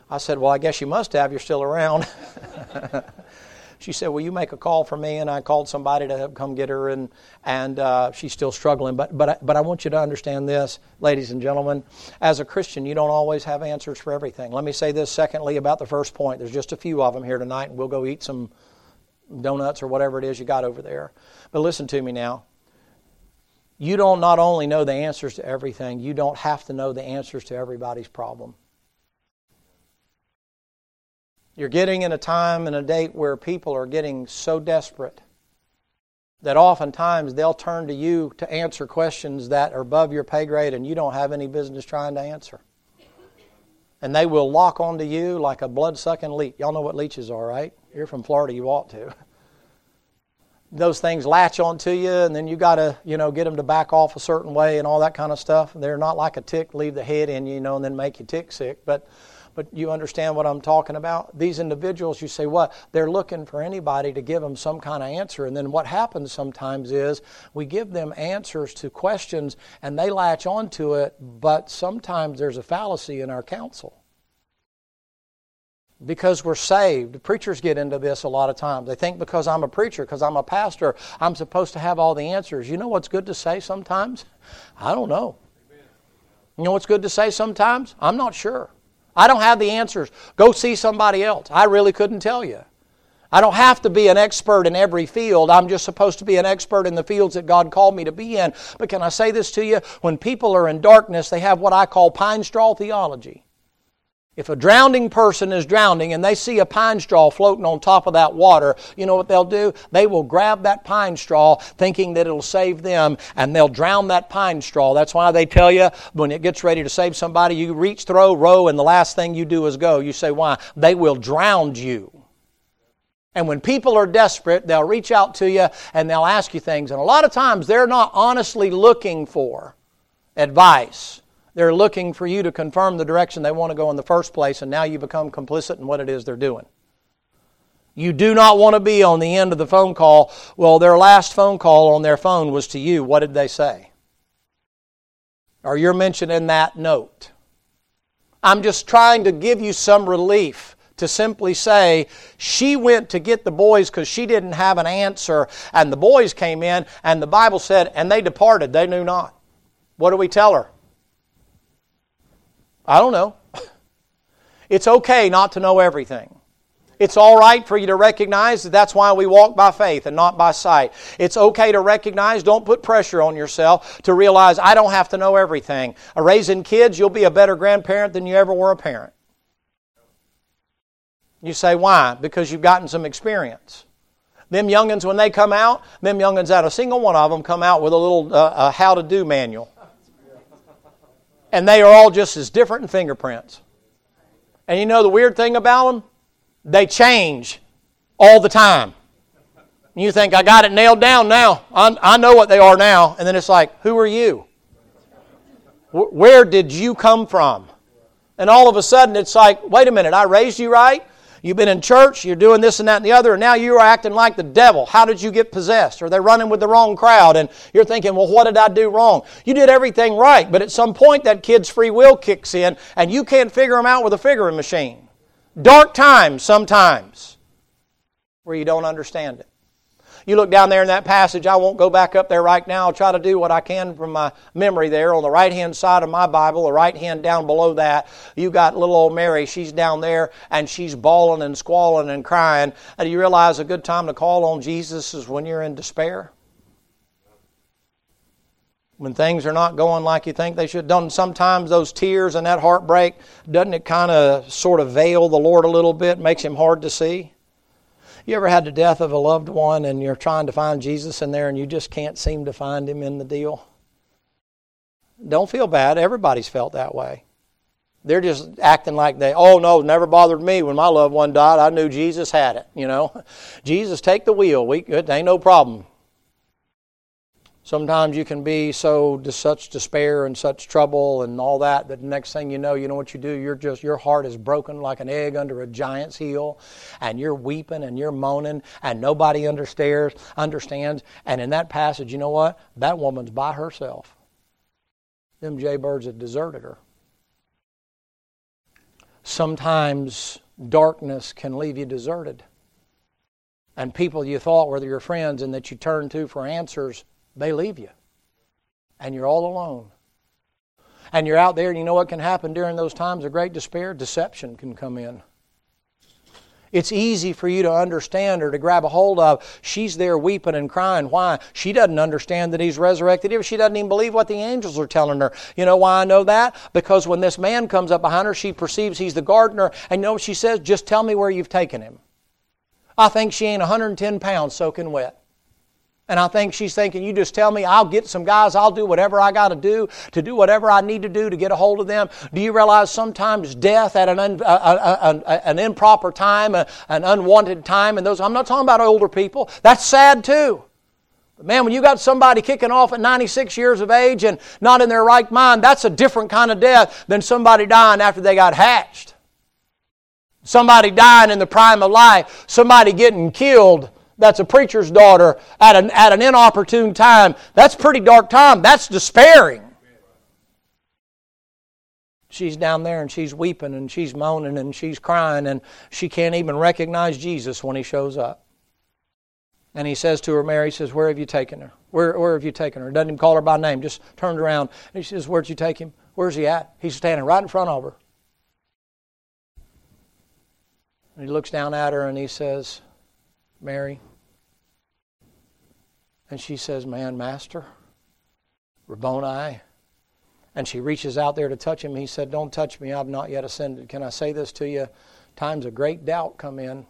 I said, Well, I guess you must have. You're still around. she said, "Will you make a call for me?" And I called somebody to come get her, and and uh, she's still struggling. But but but I want you to understand this, ladies and gentlemen. As a Christian, you don't always have answers for everything. Let me say this. Secondly, about the first point, there's just a few of them here tonight, and we'll go eat some donuts or whatever it is you got over there. But listen to me now. You don't not only know the answers to everything, you don't have to know the answers to everybody's problem. You're getting in a time and a date where people are getting so desperate that oftentimes they'll turn to you to answer questions that are above your pay grade and you don't have any business trying to answer. And they will lock onto you like a blood sucking leech. Y'all know what leeches are, right? You're from Florida, you ought to. Those things latch onto you, and then you got to, you know, get them to back off a certain way and all that kind of stuff. They're not like a tick, leave the head in you, you know, and then make you tick sick. But but you understand what I'm talking about? These individuals, you say, what? They're looking for anybody to give them some kind of answer. And then what happens sometimes is we give them answers to questions and they latch onto it, but sometimes there's a fallacy in our counsel because we're saved. Preachers get into this a lot of times. They think because I'm a preacher, because I'm a pastor, I'm supposed to have all the answers. You know what's good to say sometimes? I don't know. You know what's good to say sometimes? I'm not sure. I don't have the answers. Go see somebody else. I really couldn't tell you. I don't have to be an expert in every field. I'm just supposed to be an expert in the fields that God called me to be in. But can I say this to you? When people are in darkness, they have what I call pine straw theology. If a drowning person is drowning and they see a pine straw floating on top of that water, you know what they'll do? They will grab that pine straw thinking that it'll save them and they'll drown that pine straw. That's why they tell you when it gets ready to save somebody, you reach, throw, row, and the last thing you do is go. You say, why? They will drown you. And when people are desperate, they'll reach out to you and they'll ask you things. And a lot of times they're not honestly looking for advice. They're looking for you to confirm the direction they want to go in the first place, and now you become complicit in what it is they're doing. You do not want to be on the end of the phone call. Well, their last phone call on their phone was to you. What did they say? Or you're mentioned in that note. I'm just trying to give you some relief to simply say she went to get the boys because she didn't have an answer, and the boys came in, and the Bible said, and they departed, they knew not. What do we tell her? I don't know. It's okay not to know everything. It's all right for you to recognize that that's why we walk by faith and not by sight. It's okay to recognize, don't put pressure on yourself to realize I don't have to know everything. Raising kids, you'll be a better grandparent than you ever were a parent. You say, why? Because you've gotten some experience. Them youngins, when they come out, them youngins out, a single one of them come out with a little uh, how to do manual and they are all just as different in fingerprints. And you know the weird thing about them? They change all the time. You think, I got it nailed down now. I, I know what they are now. And then it's like, who are you? Where did you come from? And all of a sudden it's like, wait a minute, I raised you right? You've been in church, you're doing this and that and the other, and now you're acting like the devil. How did you get possessed? Or they're running with the wrong crowd, and you're thinking, well, what did I do wrong? You did everything right, but at some point that kid's free will kicks in, and you can't figure them out with a figuring machine. Dark times sometimes where you don't understand it. You look down there in that passage, I won't go back up there right now. I'll try to do what I can from my memory there. On the right hand side of my Bible, the right hand down below that, you got little old Mary. She's down there and she's bawling and squalling and crying. And do you realize a good time to call on Jesus is when you're in despair? when things are not going like you think they should. Don't sometimes those tears and that heartbreak doesn't it kind of sort of veil the Lord a little bit, makes him hard to see? You ever had the death of a loved one and you're trying to find Jesus in there and you just can't seem to find him in the deal? Don't feel bad. Everybody's felt that way. They're just acting like they, oh no, never bothered me when my loved one died. I knew Jesus had it, you know. Jesus, take the wheel. We, it ain't no problem. Sometimes you can be so to such despair and such trouble and all that that the next thing you know, you know what you do? You're just your heart is broken like an egg under a giant's heel, and you're weeping and you're moaning, and nobody understands. Understands. And in that passage, you know what? That woman's by herself. Them jaybirds had deserted her. Sometimes darkness can leave you deserted. And people you thought were your friends and that you turned to for answers they leave you. And you're all alone. And you're out there, and you know what can happen during those times of great despair? Deception can come in. It's easy for you to understand or to grab a hold of. She's there weeping and crying. Why? She doesn't understand that he's resurrected She doesn't even believe what the angels are telling her. You know why I know that? Because when this man comes up behind her, she perceives he's the gardener. And you know what she says? Just tell me where you've taken him. I think she ain't 110 pounds soaking wet. And I think she's thinking, you just tell me, I'll get some guys, I'll do whatever I got to do to do whatever I need to do to get a hold of them. Do you realize sometimes death at an, un, an improper time, an unwanted time, and those, I'm not talking about older people, that's sad too. But man, when you got somebody kicking off at 96 years of age and not in their right mind, that's a different kind of death than somebody dying after they got hatched. Somebody dying in the prime of life, somebody getting killed that's a preacher's daughter at an, at an inopportune time, that's pretty dark time. That's despairing. She's down there and she's weeping and she's moaning and she's crying and she can't even recognize Jesus when he shows up. And he says to her, Mary, he says, Where have you taken her? Where, where have you taken her? Doesn't even call her by name, just turned around. And he says, Where'd you take him? Where's he at? He's standing right in front of her. And he looks down at her and he says, Mary. And she says, Man, Master, Rabboni. And she reaches out there to touch him. He said, Don't touch me. I've not yet ascended. Can I say this to you? Times of great doubt come in.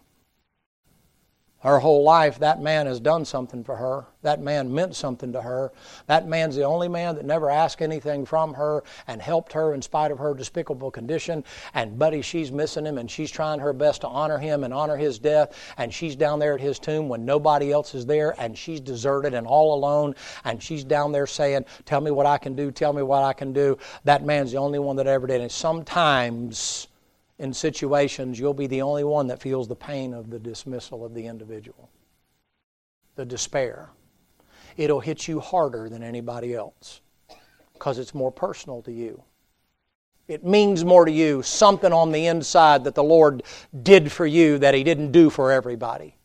Her whole life, that man has done something for her. That man meant something to her. That man's the only man that never asked anything from her and helped her in spite of her despicable condition. And, buddy, she's missing him and she's trying her best to honor him and honor his death. And she's down there at his tomb when nobody else is there and she's deserted and all alone. And she's down there saying, Tell me what I can do, tell me what I can do. That man's the only one that ever did. And sometimes in situations, you'll be the only one that feels the pain of the dismissal of the individual, the despair. It'll hit you harder than anybody else because it's more personal to you. It means more to you, something on the inside that the Lord did for you that He didn't do for everybody.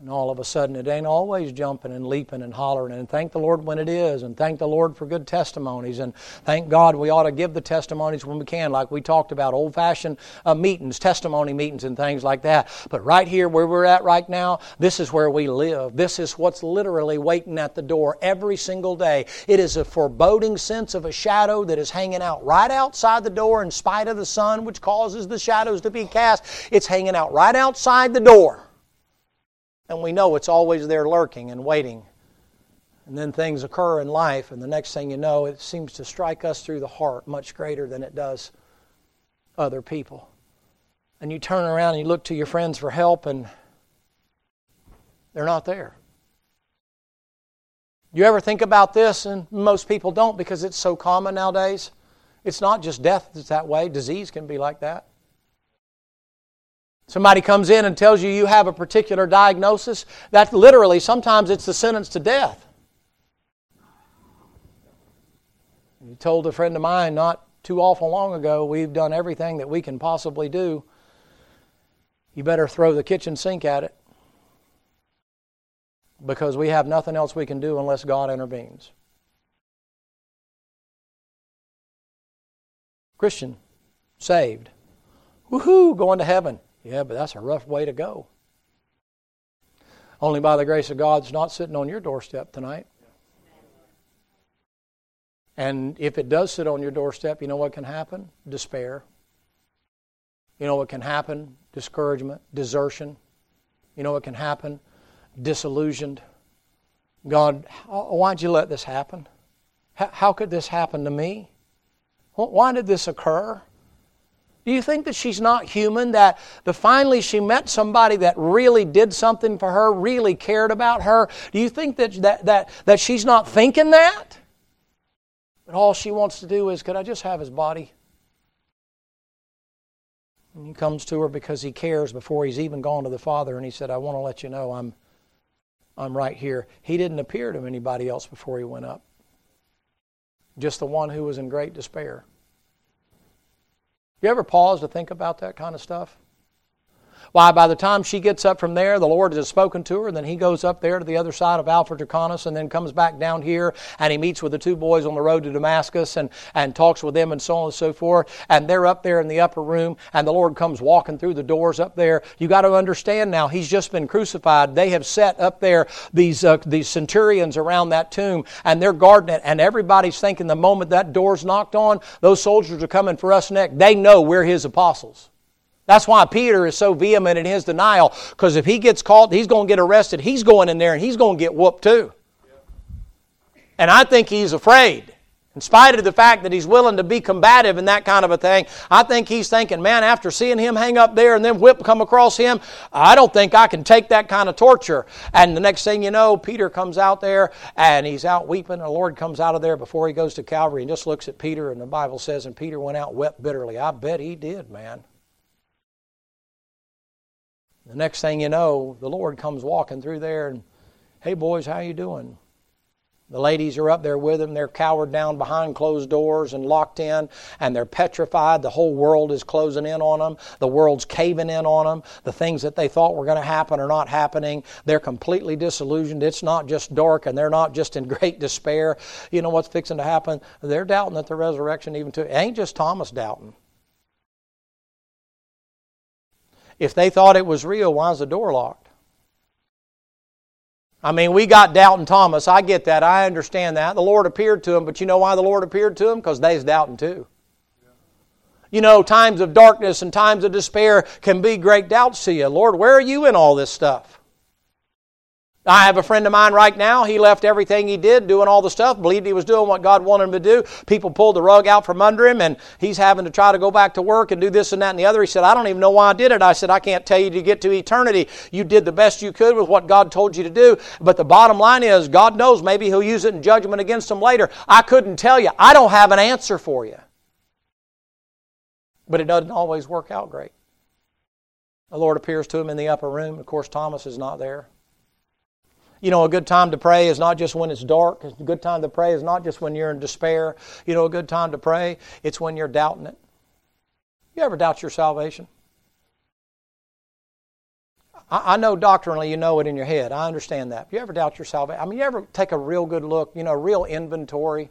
And all of a sudden, it ain't always jumping and leaping and hollering. And thank the Lord when it is. And thank the Lord for good testimonies. And thank God we ought to give the testimonies when we can, like we talked about old fashioned uh, meetings, testimony meetings, and things like that. But right here, where we're at right now, this is where we live. This is what's literally waiting at the door every single day. It is a foreboding sense of a shadow that is hanging out right outside the door in spite of the sun, which causes the shadows to be cast. It's hanging out right outside the door. And we know it's always there lurking and waiting. And then things occur in life, and the next thing you know, it seems to strike us through the heart much greater than it does other people. And you turn around and you look to your friends for help, and they're not there. You ever think about this? And most people don't because it's so common nowadays. It's not just death that's that way, disease can be like that. Somebody comes in and tells you you have a particular diagnosis, that literally sometimes it's the sentence to death. You told a friend of mine not too awful long ago, we've done everything that we can possibly do. You better throw the kitchen sink at it because we have nothing else we can do unless God intervenes. Christian, saved. Woohoo, going to heaven. Yeah, but that's a rough way to go. Only by the grace of God, not sitting on your doorstep tonight. And if it does sit on your doorstep, you know what can happen? Despair. You know what can happen? Discouragement, desertion. You know what can happen? Disillusioned. God, why'd you let this happen? How could this happen to me? Why did this occur? Do you think that she's not human? That the finally she met somebody that really did something for her, really cared about her? Do you think that, that, that, that she's not thinking that? But all she wants to do is, could I just have his body? And he comes to her because he cares before he's even gone to the Father, and he said, I want to let you know I'm, I'm right here. He didn't appear to anybody else before he went up, just the one who was in great despair. You ever pause to think about that kind of stuff? Why, by the time she gets up from there, the Lord has spoken to her, and then he goes up there to the other side of Alpha Draconis and then comes back down here and he meets with the two boys on the road to Damascus and, and talks with them and so on and so forth. And they're up there in the upper room, and the Lord comes walking through the doors up there. You got to understand now, he's just been crucified. They have set up there these, uh, these centurions around that tomb, and they're guarding it, and everybody's thinking the moment that door's knocked on, those soldiers are coming for us next. They know we're his apostles. That's why Peter is so vehement in his denial, because if he gets caught, he's going to get arrested. He's going in there and he's going to get whooped too. And I think he's afraid. In spite of the fact that he's willing to be combative and that kind of a thing, I think he's thinking, man, after seeing him hang up there and then whip come across him, I don't think I can take that kind of torture. And the next thing you know, Peter comes out there and he's out weeping. And The Lord comes out of there before he goes to Calvary and just looks at Peter, and the Bible says, and Peter went out wept bitterly. I bet he did, man. The next thing you know, the Lord comes walking through there and, hey boys, how you doing? The ladies are up there with him. They're cowered down behind closed doors and locked in, and they're petrified. The whole world is closing in on them. The world's caving in on them. The things that they thought were going to happen are not happening. They're completely disillusioned. It's not just dark, and they're not just in great despair. You know what's fixing to happen? They're doubting that the resurrection, even to, it ain't just Thomas doubting. If they thought it was real, why is the door locked? I mean, we got doubting Thomas. I get that. I understand that. The Lord appeared to him, but you know why the Lord appeared to him? Because they's doubting too. You know, times of darkness and times of despair can be great doubts to you. Lord, where are you in all this stuff? I have a friend of mine right now. He left everything he did, doing all the stuff, believed he was doing what God wanted him to do. People pulled the rug out from under him, and he's having to try to go back to work and do this and that and the other. He said, I don't even know why I did it. I said, I can't tell you to get to eternity. You did the best you could with what God told you to do. But the bottom line is, God knows maybe He'll use it in judgment against him later. I couldn't tell you. I don't have an answer for you. But it doesn't always work out great. The Lord appears to him in the upper room. Of course, Thomas is not there. You know, a good time to pray is not just when it's dark. A good time to pray is not just when you're in despair. You know, a good time to pray, it's when you're doubting it. You ever doubt your salvation? I, know doctrinally you know it in your head. I understand that. You ever doubt your salvation? I mean, you ever take a real good look, you know, a real inventory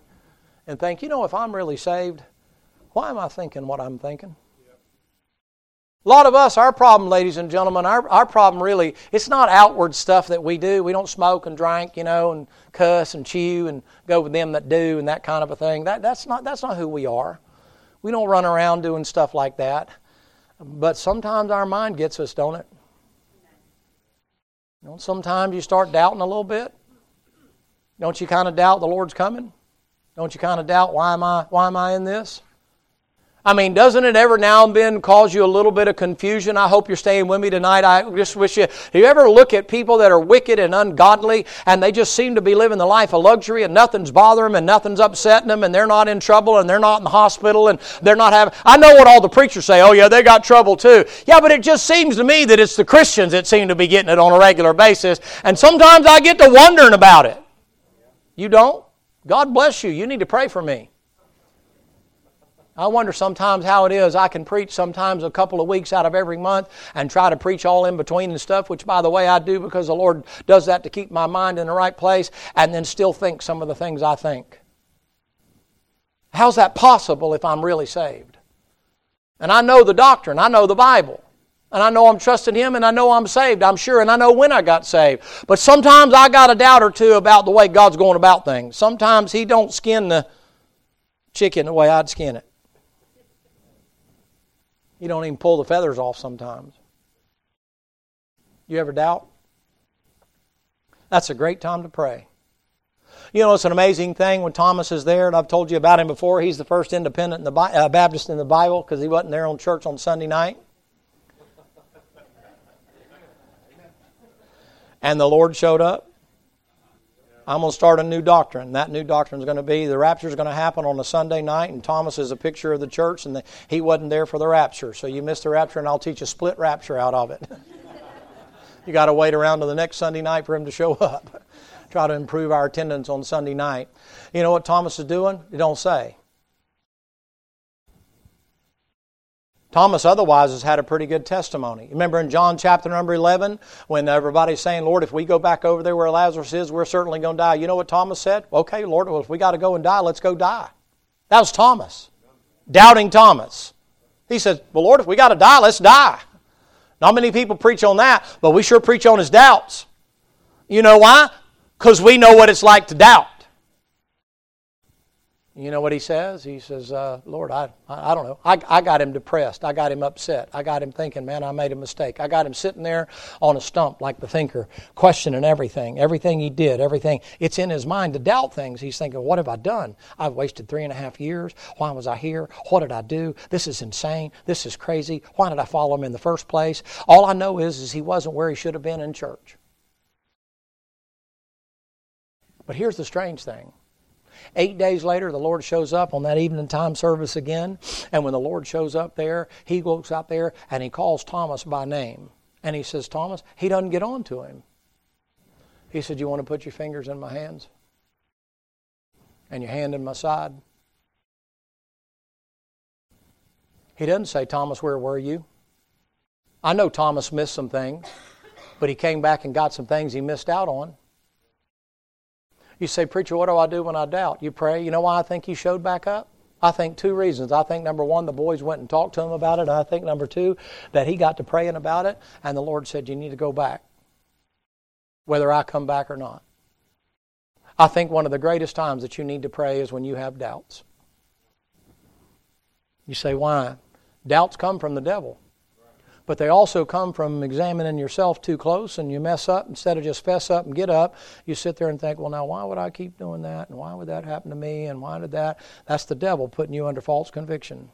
and think, you know, if I'm really saved, why am I thinking what I'm thinking? A lot of us, our problem, ladies and gentlemen, our, our problem really, it's not outward stuff that we do. We don't smoke and drink, you know, and cuss and chew and go with them that do and that kind of a thing. That, that's, not, that's not who we are. We don't run around doing stuff like that. But sometimes our mind gets us, don't it? Know, sometimes you start doubting a little bit. Don't you kind of doubt the Lord's coming? Don't you kind of doubt why am I why am I in this? I mean, doesn't it ever now and then cause you a little bit of confusion? I hope you're staying with me tonight. I just wish you. Do you ever look at people that are wicked and ungodly and they just seem to be living the life of luxury and nothing's bothering them and nothing's upsetting them and they're not in trouble and they're not in the hospital and they're not having. I know what all the preachers say. Oh, yeah, they got trouble too. Yeah, but it just seems to me that it's the Christians that seem to be getting it on a regular basis. And sometimes I get to wondering about it. You don't? God bless you. You need to pray for me. I wonder sometimes how it is. I can preach sometimes a couple of weeks out of every month and try to preach all in between and stuff, which, by the way, I do because the Lord does that to keep my mind in the right place and then still think some of the things I think. How's that possible if I'm really saved? And I know the doctrine, I know the Bible. And I know I'm trusting Him and I know I'm saved, I'm sure, and I know when I got saved. But sometimes I got a doubt or two about the way God's going about things. Sometimes He don't skin the chicken the way I'd skin it. You don't even pull the feathers off sometimes. You ever doubt? That's a great time to pray. You know, it's an amazing thing when Thomas is there, and I've told you about him before. He's the first independent in the, uh, Baptist in the Bible because he wasn't there on church on Sunday night. And the Lord showed up. I'm going to start a new doctrine. That new doctrine is going to be the rapture is going to happen on a Sunday night, and Thomas is a picture of the church, and the, he wasn't there for the rapture. So you missed the rapture, and I'll teach a split rapture out of it. you got to wait around to the next Sunday night for him to show up. Try to improve our attendance on Sunday night. You know what Thomas is doing? He don't say. Thomas otherwise has had a pretty good testimony. Remember in John chapter number 11 when everybody's saying, Lord, if we go back over there where Lazarus is, we're certainly going to die. You know what Thomas said? Okay, Lord, well, if we got to go and die, let's go die. That was Thomas. Doubting Thomas. He said, Well, Lord, if we got to die, let's die. Not many people preach on that, but we sure preach on his doubts. You know why? Because we know what it's like to doubt. You know what he says? He says, uh, Lord, I, I, don't know. I, I got him depressed. I got him upset. I got him thinking, man, I made a mistake. I got him sitting there on a stump like the thinker, questioning everything, everything he did, everything. It's in his mind to doubt things. He's thinking, what have I done? I've wasted three and a half years. Why was I here? What did I do? This is insane. This is crazy. Why did I follow him in the first place? All I know is, is he wasn't where he should have been in church. But here's the strange thing Eight days later, the Lord shows up on that evening time service again. And when the Lord shows up there, he looks out there and he calls Thomas by name. And he says, Thomas, he doesn't get on to him. He said, You want to put your fingers in my hands? And your hand in my side? He doesn't say, Thomas, where were you? I know Thomas missed some things, but he came back and got some things he missed out on. You say, Preacher, what do I do when I doubt? You pray. You know why I think he showed back up? I think two reasons. I think number one, the boys went and talked to him about it. I think number two, that he got to praying about it, and the Lord said, You need to go back, whether I come back or not. I think one of the greatest times that you need to pray is when you have doubts. You say, Why? Doubts come from the devil but they also come from examining yourself too close and you mess up. Instead of just fess up and get up you sit there and think well now why would i keep doing that? And why would that happen to me? And why did that? That's the devil putting you under false conviction.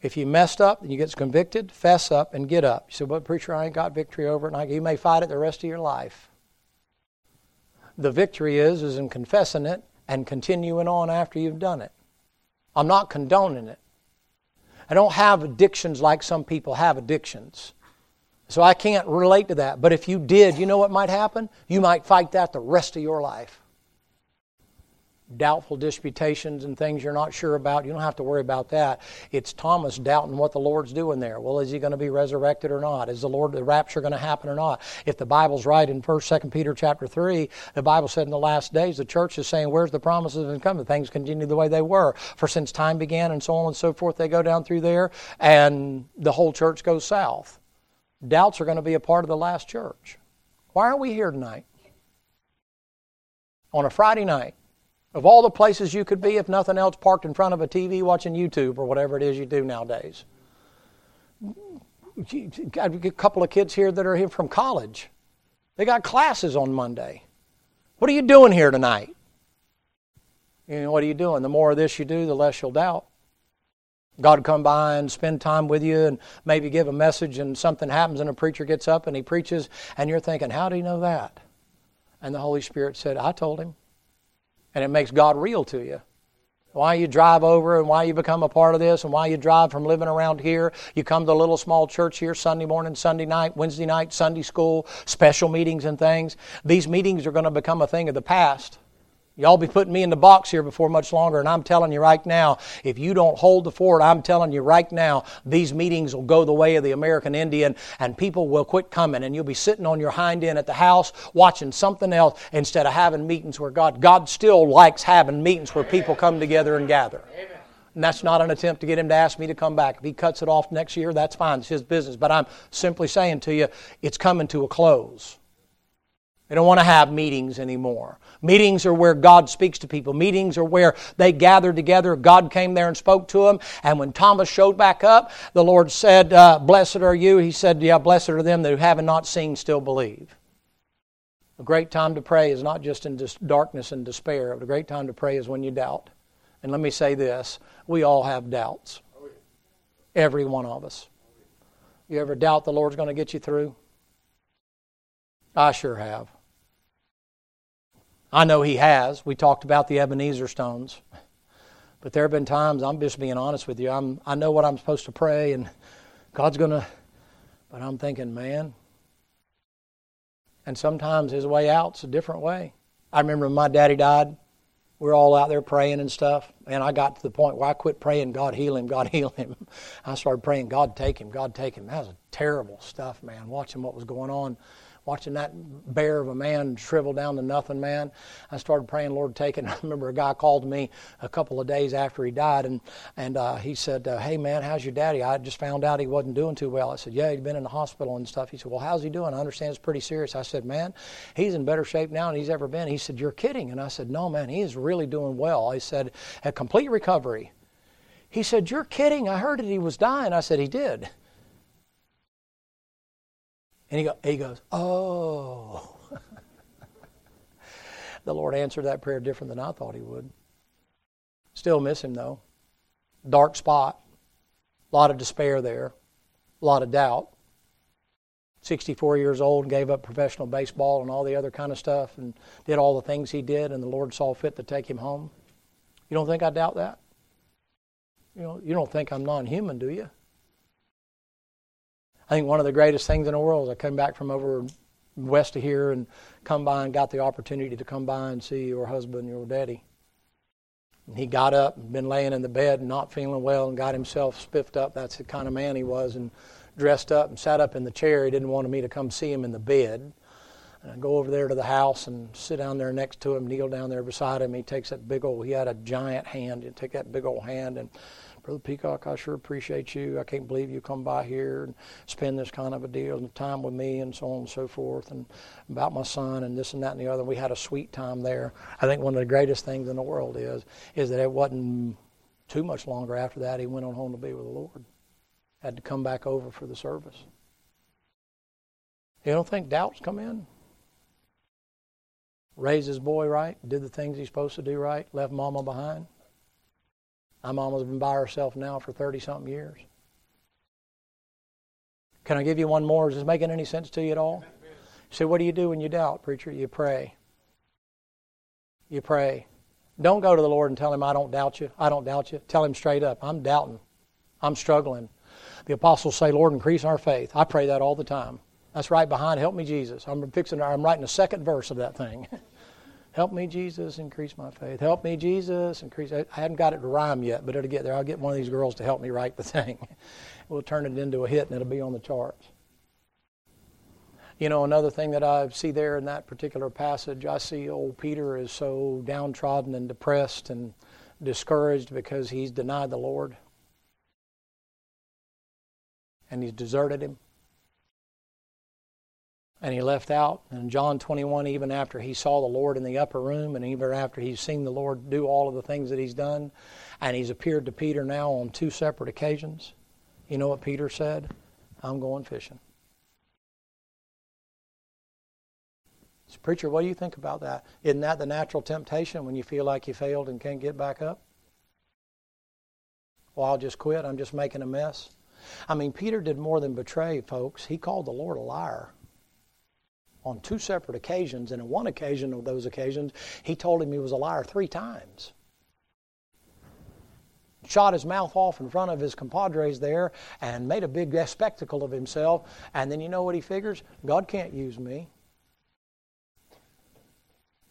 If you messed up and you get convicted fess up and get up. You say but preacher i ain't got victory over it and you may fight it the rest of your life. The victory is is in confessing it and continuing on after you've done it. I'm not condoning it I don't have addictions like some people have addictions. So I can't relate to that. But if you did, you know what might happen? You might fight that the rest of your life doubtful disputations and things you're not sure about, you don't have to worry about that. It's Thomas doubting what the Lord's doing there. Well, is he going to be resurrected or not? Is the Lord the rapture going to happen or not? If the Bible's right in First, Second Peter chapter three, the Bible said in the last days the church is saying, "Where's the promises and coming? Things continue the way they were for since time began and so on and so forth." They go down through there, and the whole church goes south. Doubts are going to be a part of the last church. Why aren't we here tonight? On a Friday night of all the places you could be, if nothing else, parked in front of a TV watching YouTube or whatever it is you do nowadays. Got a couple of kids here that are here from college. They got classes on Monday. What are you doing here tonight? You know, what are you doing? The more of this you do, the less you'll doubt. God come by and spend time with you and maybe give a message, and something happens, and a preacher gets up and he preaches, and you're thinking, How do you know that? And the Holy Spirit said, I told him and it makes God real to you. Why you drive over and why you become a part of this and why you drive from living around here. You come to a little small church here Sunday morning, Sunday night, Wednesday night, Sunday school, special meetings and things. These meetings are going to become a thing of the past. Y'all be putting me in the box here before much longer, and I'm telling you right now, if you don't hold the fort, I'm telling you right now, these meetings will go the way of the American Indian, and people will quit coming, and you'll be sitting on your hind end at the house watching something else instead of having meetings where God, God still likes having meetings where people come together and gather. And that's not an attempt to get him to ask me to come back. If he cuts it off next year, that's fine. It's his business. But I'm simply saying to you, it's coming to a close. They don't want to have meetings anymore. Meetings are where God speaks to people. Meetings are where they gather together. God came there and spoke to them. And when Thomas showed back up, the Lord said, uh, Blessed are you. He said, Yeah, blessed are them that have not seen still believe. A great time to pray is not just in darkness and despair, but a great time to pray is when you doubt. And let me say this we all have doubts. Every one of us. You ever doubt the Lord's going to get you through? I sure have. I know He has. We talked about the Ebenezer stones. But there have been times, I'm just being honest with you, I'm, I know what I'm supposed to pray, and God's going to, but I'm thinking, man. And sometimes His way out's a different way. I remember when my daddy died, we are all out there praying and stuff. And I got to the point where I quit praying, God heal him, God heal him. I started praying, God take him, God take him. That was terrible stuff, man, watching what was going on watching that bear of a man shrivel down to nothing, man. I started praying, Lord, take it. I remember a guy called me a couple of days after he died, and and uh, he said, uh, "Hey, man, how's your daddy? I just found out he wasn't doing too well." I said, "Yeah, he'd been in the hospital and stuff." He said, "Well, how's he doing? I understand it's pretty serious." I said, "Man, he's in better shape now than he's ever been." He said, "You're kidding?" And I said, "No, man, he is really doing well." I said, "A complete recovery." He said, "You're kidding? I heard that he was dying." I said, "He did." And he, go, he goes, Oh. the Lord answered that prayer different than I thought he would. Still miss him, though. Dark spot. A lot of despair there. A lot of doubt. 64 years old, gave up professional baseball and all the other kind of stuff and did all the things he did, and the Lord saw fit to take him home. You don't think I doubt that? You know, you don't think I'm non human, do you? I think one of the greatest things in the world is I came back from over west of here and come by and got the opportunity to come by and see your husband, your daddy. And he got up and been laying in the bed and not feeling well and got himself spiffed up. That's the kind of man he was and dressed up and sat up in the chair. He didn't want me to come see him in the bed. And I go over there to the house and sit down there next to him, kneel down there beside him. He takes that big old, he had a giant hand. He take that big old hand and Brother Peacock, I sure appreciate you. I can't believe you come by here and spend this kind of a deal and time with me and so on and so forth and about my son and this and that and the other. We had a sweet time there. I think one of the greatest things in the world is is that it wasn't too much longer after that he went on home to be with the Lord. Had to come back over for the service. You don't think doubts come in? Raised his boy right, did the things he's supposed to do right, left mama behind. My mama's been by herself now for 30 something years. Can I give you one more? Is this making any sense to you at all? So, what do you do when you doubt, preacher? You pray. You pray. Don't go to the Lord and tell him, I don't doubt you. I don't doubt you. Tell him straight up, I'm doubting. I'm struggling. The apostles say, Lord, increase our faith. I pray that all the time. That's right behind, help me, Jesus. I'm fixing, I'm writing a second verse of that thing. Help me, Jesus, increase my faith. Help me, Jesus, increase. I haven't got it to rhyme yet, but it'll get there. I'll get one of these girls to help me write the thing. we'll turn it into a hit and it'll be on the charts. You know, another thing that I see there in that particular passage, I see old Peter is so downtrodden and depressed and discouraged because he's denied the Lord and he's deserted him and he left out. And John 21, even after he saw the Lord in the upper room, and even after he's seen the Lord do all of the things that he's done, and he's appeared to Peter now on two separate occasions, you know what Peter said? I'm going fishing. So, preacher, what do you think about that? Isn't that the natural temptation when you feel like you failed and can't get back up? Well, I'll just quit. I'm just making a mess. I mean, Peter did more than betray, folks. He called the Lord a liar on two separate occasions, and in one occasion of those occasions, he told him he was a liar three times. Shot his mouth off in front of his compadres there and made a big spectacle of himself. And then you know what he figures? God can't use me.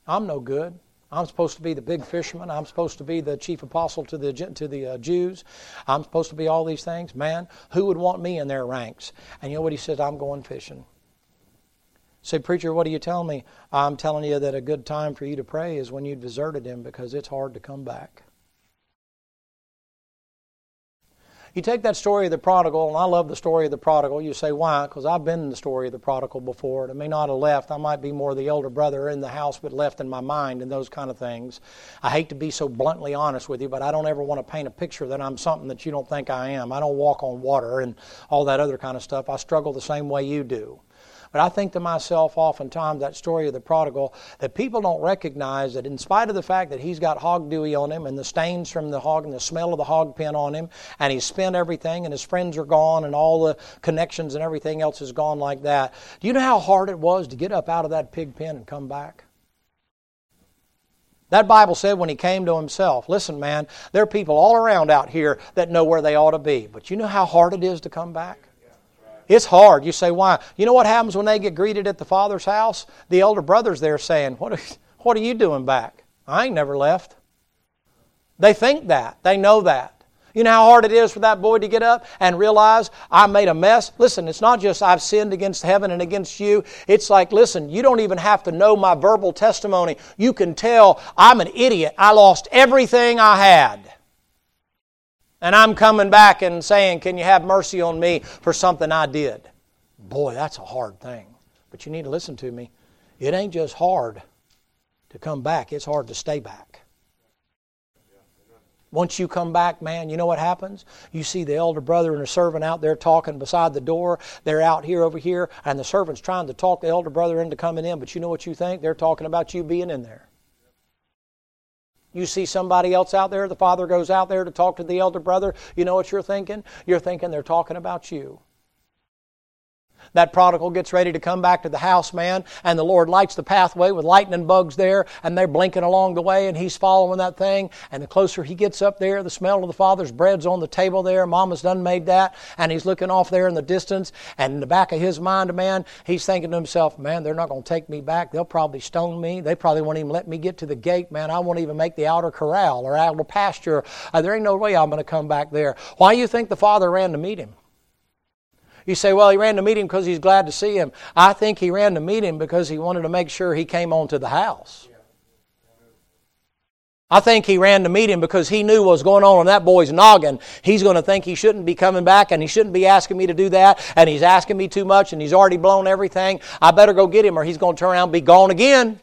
I'm no good. I'm supposed to be the big fisherman. I'm supposed to be the chief apostle to the to the uh, Jews. I'm supposed to be all these things. Man, who would want me in their ranks? And you know what he says? I'm going fishing. Say, preacher, what are you telling me? I'm telling you that a good time for you to pray is when you've deserted him because it's hard to come back. You take that story of the prodigal, and I love the story of the prodigal. You say, why? Because I've been in the story of the prodigal before. And I may not have left. I might be more the elder brother in the house, but left in my mind and those kind of things. I hate to be so bluntly honest with you, but I don't ever want to paint a picture that I'm something that you don't think I am. I don't walk on water and all that other kind of stuff. I struggle the same way you do. But I think to myself oftentimes that story of the prodigal that people don't recognize that in spite of the fact that he's got hog dewy on him and the stains from the hog and the smell of the hog pen on him and he's spent everything and his friends are gone and all the connections and everything else is gone like that. Do you know how hard it was to get up out of that pig pen and come back? That Bible said when he came to himself, listen, man, there are people all around out here that know where they ought to be. But you know how hard it is to come back? It's hard. You say, why? You know what happens when they get greeted at the Father's house? The elder brother's there saying, What are, what are you doing back? I ain't never left. They think that. They know that. You know how hard it is for that boy to get up and realize I made a mess? Listen, it's not just I've sinned against heaven and against you. It's like, listen, you don't even have to know my verbal testimony. You can tell I'm an idiot. I lost everything I had. And I'm coming back and saying, Can you have mercy on me for something I did? Boy, that's a hard thing. But you need to listen to me. It ain't just hard to come back, it's hard to stay back. Once you come back, man, you know what happens? You see the elder brother and the servant out there talking beside the door. They're out here over here, and the servant's trying to talk the elder brother into coming in, but you know what you think? They're talking about you being in there. You see somebody else out there, the father goes out there to talk to the elder brother. You know what you're thinking? You're thinking they're talking about you. That prodigal gets ready to come back to the house, man, and the Lord lights the pathway with lightning bugs there, and they're blinking along the way, and he's following that thing. And the closer he gets up there, the smell of the father's bread's on the table there. Mama's done made that, and he's looking off there in the distance. And in the back of his mind, man, he's thinking to himself, man, they're not going to take me back. They'll probably stone me. They probably won't even let me get to the gate, man. I won't even make the outer corral or outer pasture. Uh, there ain't no way I'm going to come back there. Why do you think the father ran to meet him? You say, well, he ran to meet him because he's glad to see him. I think he ran to meet him because he wanted to make sure he came on to the house. I think he ran to meet him because he knew what was going on in that boy's noggin. He's going to think he shouldn't be coming back and he shouldn't be asking me to do that and he's asking me too much and he's already blown everything. I better go get him or he's going to turn around and be gone again.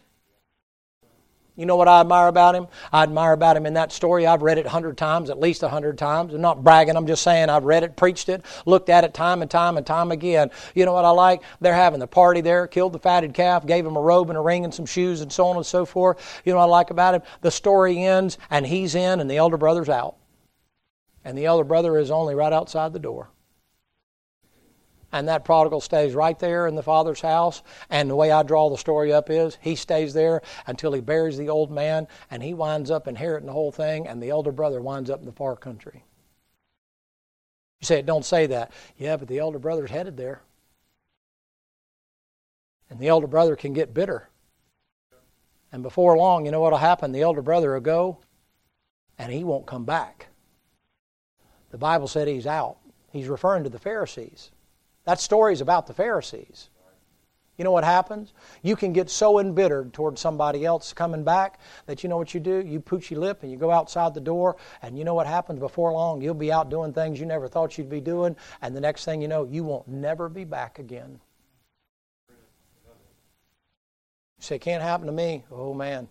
You know what I admire about him? I admire about him in that story. I've read it a hundred times, at least a hundred times. I'm not bragging, I'm just saying I've read it, preached it, looked at it time and time and time again. You know what I like? They're having the party there, killed the fatted calf, gave him a robe and a ring and some shoes and so on and so forth. You know what I like about him? The story ends and he's in and the elder brother's out. And the elder brother is only right outside the door and that prodigal stays right there in the father's house. And the way I draw the story up is he stays there until he buries the old man, and he winds up inheriting the whole thing, and the elder brother winds up in the far country. You say, don't say that. Yeah, but the elder brother's headed there. And the elder brother can get bitter. And before long, you know what will happen? The elder brother will go, and he won't come back. The Bible said he's out. He's referring to the Pharisees. That story is about the Pharisees. You know what happens? You can get so embittered towards somebody else coming back that you know what you do? You pooch your lip and you go outside the door, and you know what happens? Before long, you'll be out doing things you never thought you'd be doing, and the next thing you know, you won't never be back again. You say, can't happen to me. Oh, man.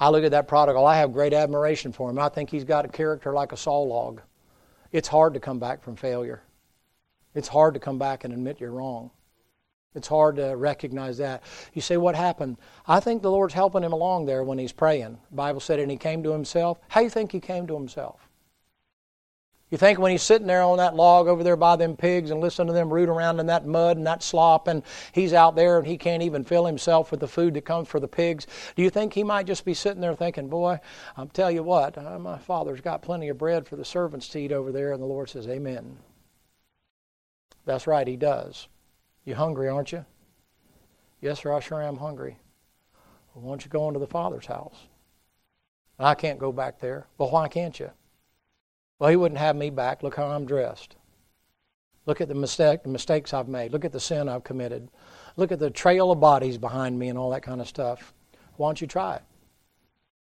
I look at that prodigal. I have great admiration for him. I think he's got a character like a saw log. It's hard to come back from failure. It's hard to come back and admit you're wrong. It's hard to recognize that. You say, What happened? I think the Lord's helping him along there when he's praying. The Bible said, and he came to himself. How do you think he came to himself? You think when he's sitting there on that log over there by them pigs and listening to them root around in that mud and that slop, and he's out there and he can't even fill himself with the food that comes for the pigs, do you think he might just be sitting there thinking, Boy, I'll tell you what, uh, my father's got plenty of bread for the servants to eat over there? And the Lord says, Amen. That's right, he does. You hungry, aren't you? Yes, sir, I sure am hungry. Well, why don't you go into the Father's house? I can't go back there. Well, why can't you? Well, he wouldn't have me back. Look how I'm dressed. Look at the mistake, the mistakes I've made. Look at the sin I've committed. Look at the trail of bodies behind me and all that kind of stuff. Why don't you try it?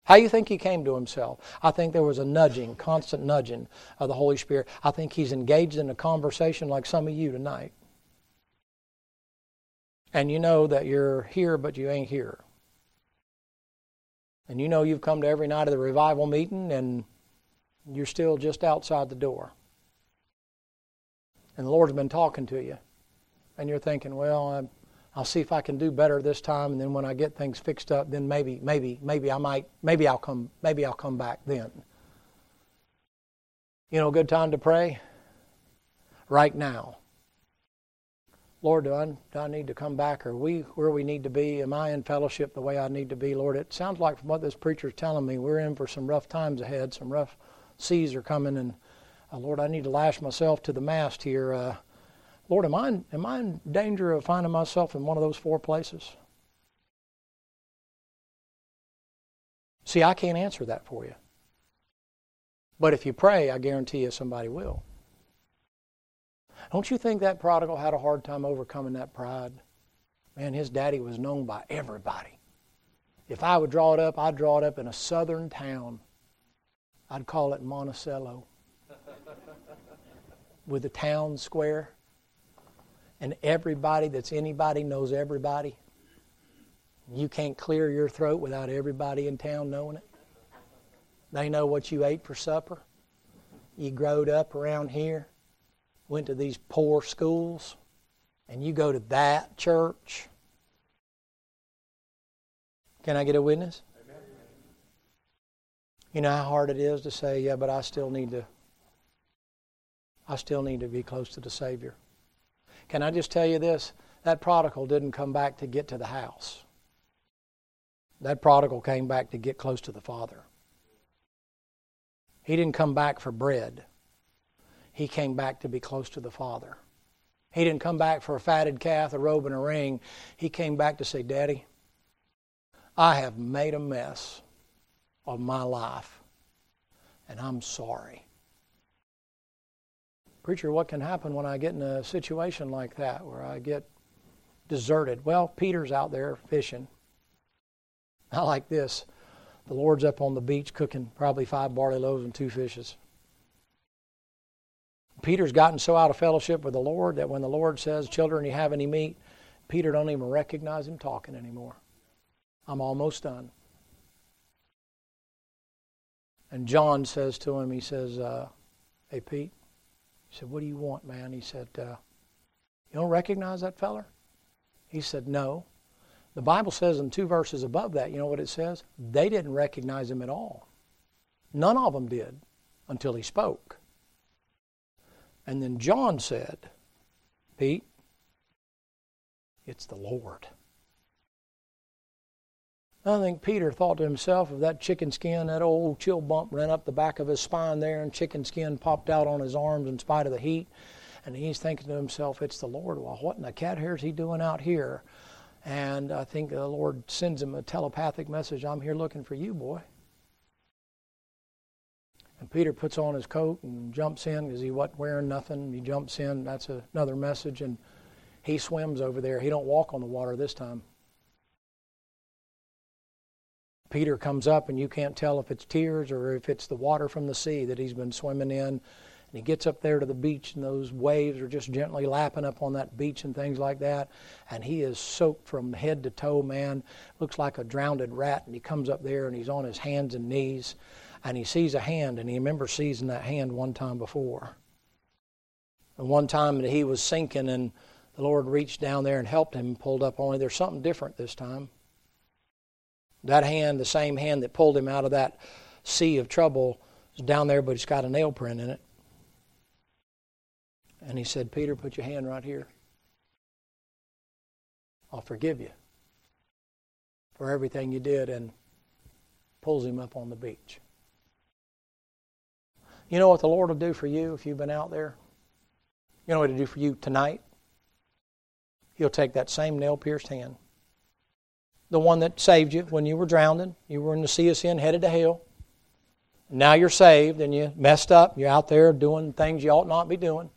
How do you think he came to himself? I think there was a nudging, constant nudging of the Holy Spirit. I think he's engaged in a conversation like some of you tonight. And you know that you're here, but you ain't here. And you know you've come to every night of the revival meeting, and you're still just outside the door. And the Lord's been talking to you. and you're thinking, well, I'm, I'll see if I can do better this time, and then when I get things fixed up, then maybe, maybe, maybe I might, maybe I'll come, maybe I'll come back then. You know, good time to pray right now. Lord, do I, do I need to come back? Are we where we need to be? Am I in fellowship the way I need to be? Lord, it sounds like from what this preacher is telling me, we're in for some rough times ahead. Some rough seas are coming, and uh, Lord, I need to lash myself to the mast here. Uh, Lord, am I, in, am I in danger of finding myself in one of those four places? See, I can't answer that for you. But if you pray, I guarantee you somebody will. Don't you think that prodigal had a hard time overcoming that pride? Man, his daddy was known by everybody. If I would draw it up, I'd draw it up in a southern town. I'd call it Monticello. With a town square. And everybody that's anybody knows everybody. You can't clear your throat without everybody in town knowing it. They know what you ate for supper. You growed up around here went to these poor schools, and you go to that church. Can I get a witness? Amen. You know how hard it is to say, yeah, but I still need to I still need to be close to the Savior. Can I just tell you this? That prodigal didn't come back to get to the house. That prodigal came back to get close to the Father. He didn't come back for bread he came back to be close to the Father. He didn't come back for a fatted calf, a robe, and a ring. He came back to say, Daddy, I have made a mess of my life, and I'm sorry. Preacher, what can happen when I get in a situation like that where I get deserted? Well, Peter's out there fishing. I like this. The Lord's up on the beach cooking probably five barley loaves and two fishes. Peter's gotten so out of fellowship with the Lord that when the Lord says, Children, you have any meat? Peter don't even recognize him talking anymore. I'm almost done. And John says to him, he says, uh, Hey, Pete, he said, What do you want, man? He said, uh, You don't recognize that feller? He said, No. The Bible says in two verses above that, you know what it says? They didn't recognize him at all. None of them did until he spoke. And then John said, Pete, it's the Lord. I think Peter thought to himself of that chicken skin, that old chill bump ran up the back of his spine there, and chicken skin popped out on his arms in spite of the heat. And he's thinking to himself, it's the Lord. Well, what in the cat hair is he doing out here? And I think the Lord sends him a telepathic message I'm here looking for you, boy. And Peter puts on his coat and jumps in because he wasn't wearing nothing. He jumps in. That's another message. And he swims over there. He don't walk on the water this time. Peter comes up, and you can't tell if it's tears or if it's the water from the sea that he's been swimming in. And he gets up there to the beach, and those waves are just gently lapping up on that beach and things like that. And he is soaked from head to toe, man. Looks like a drowned rat. And he comes up there, and he's on his hands and knees and he sees a hand, and he remembers seeing that hand one time before. And one time that he was sinking, and the Lord reached down there and helped him and pulled up. Only there's something different this time. That hand, the same hand that pulled him out of that sea of trouble, is down there, but it's got a nail print in it. And he said, Peter, put your hand right here. I'll forgive you for everything you did, and pulls him up on the beach. You know what the Lord will do for you if you've been out there? You know what He'll do for you tonight? He'll take that same nail pierced hand, the one that saved you when you were drowning, you were in the sea of sin, headed to hell. Now you're saved and you messed up. You're out there doing things you ought not be doing.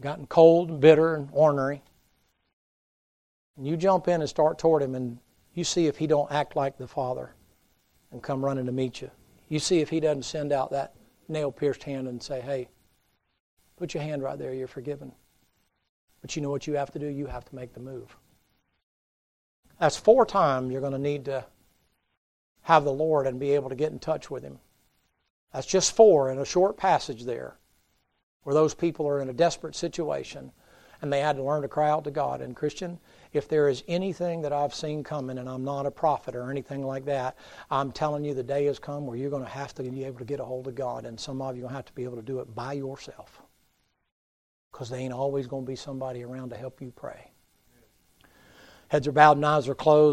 Gotten cold and bitter and ornery. And you jump in and start toward him and you see if he don't act like the Father and come running to meet you. You see if he doesn't send out that nail pierced hand and say, hey, put your hand right there, you're forgiven. But you know what you have to do? You have to make the move. That's four times you're going to need to have the Lord and be able to get in touch with Him. That's just four in a short passage there where those people are in a desperate situation and they had to learn to cry out to God. And Christian, if there is anything that I've seen coming, and I'm not a prophet or anything like that, I'm telling you the day has come where you're going to have to be able to get a hold of God, and some of you are going to have to be able to do it by yourself. Because there ain't always going to be somebody around to help you pray. Heads are bowed and eyes are closed.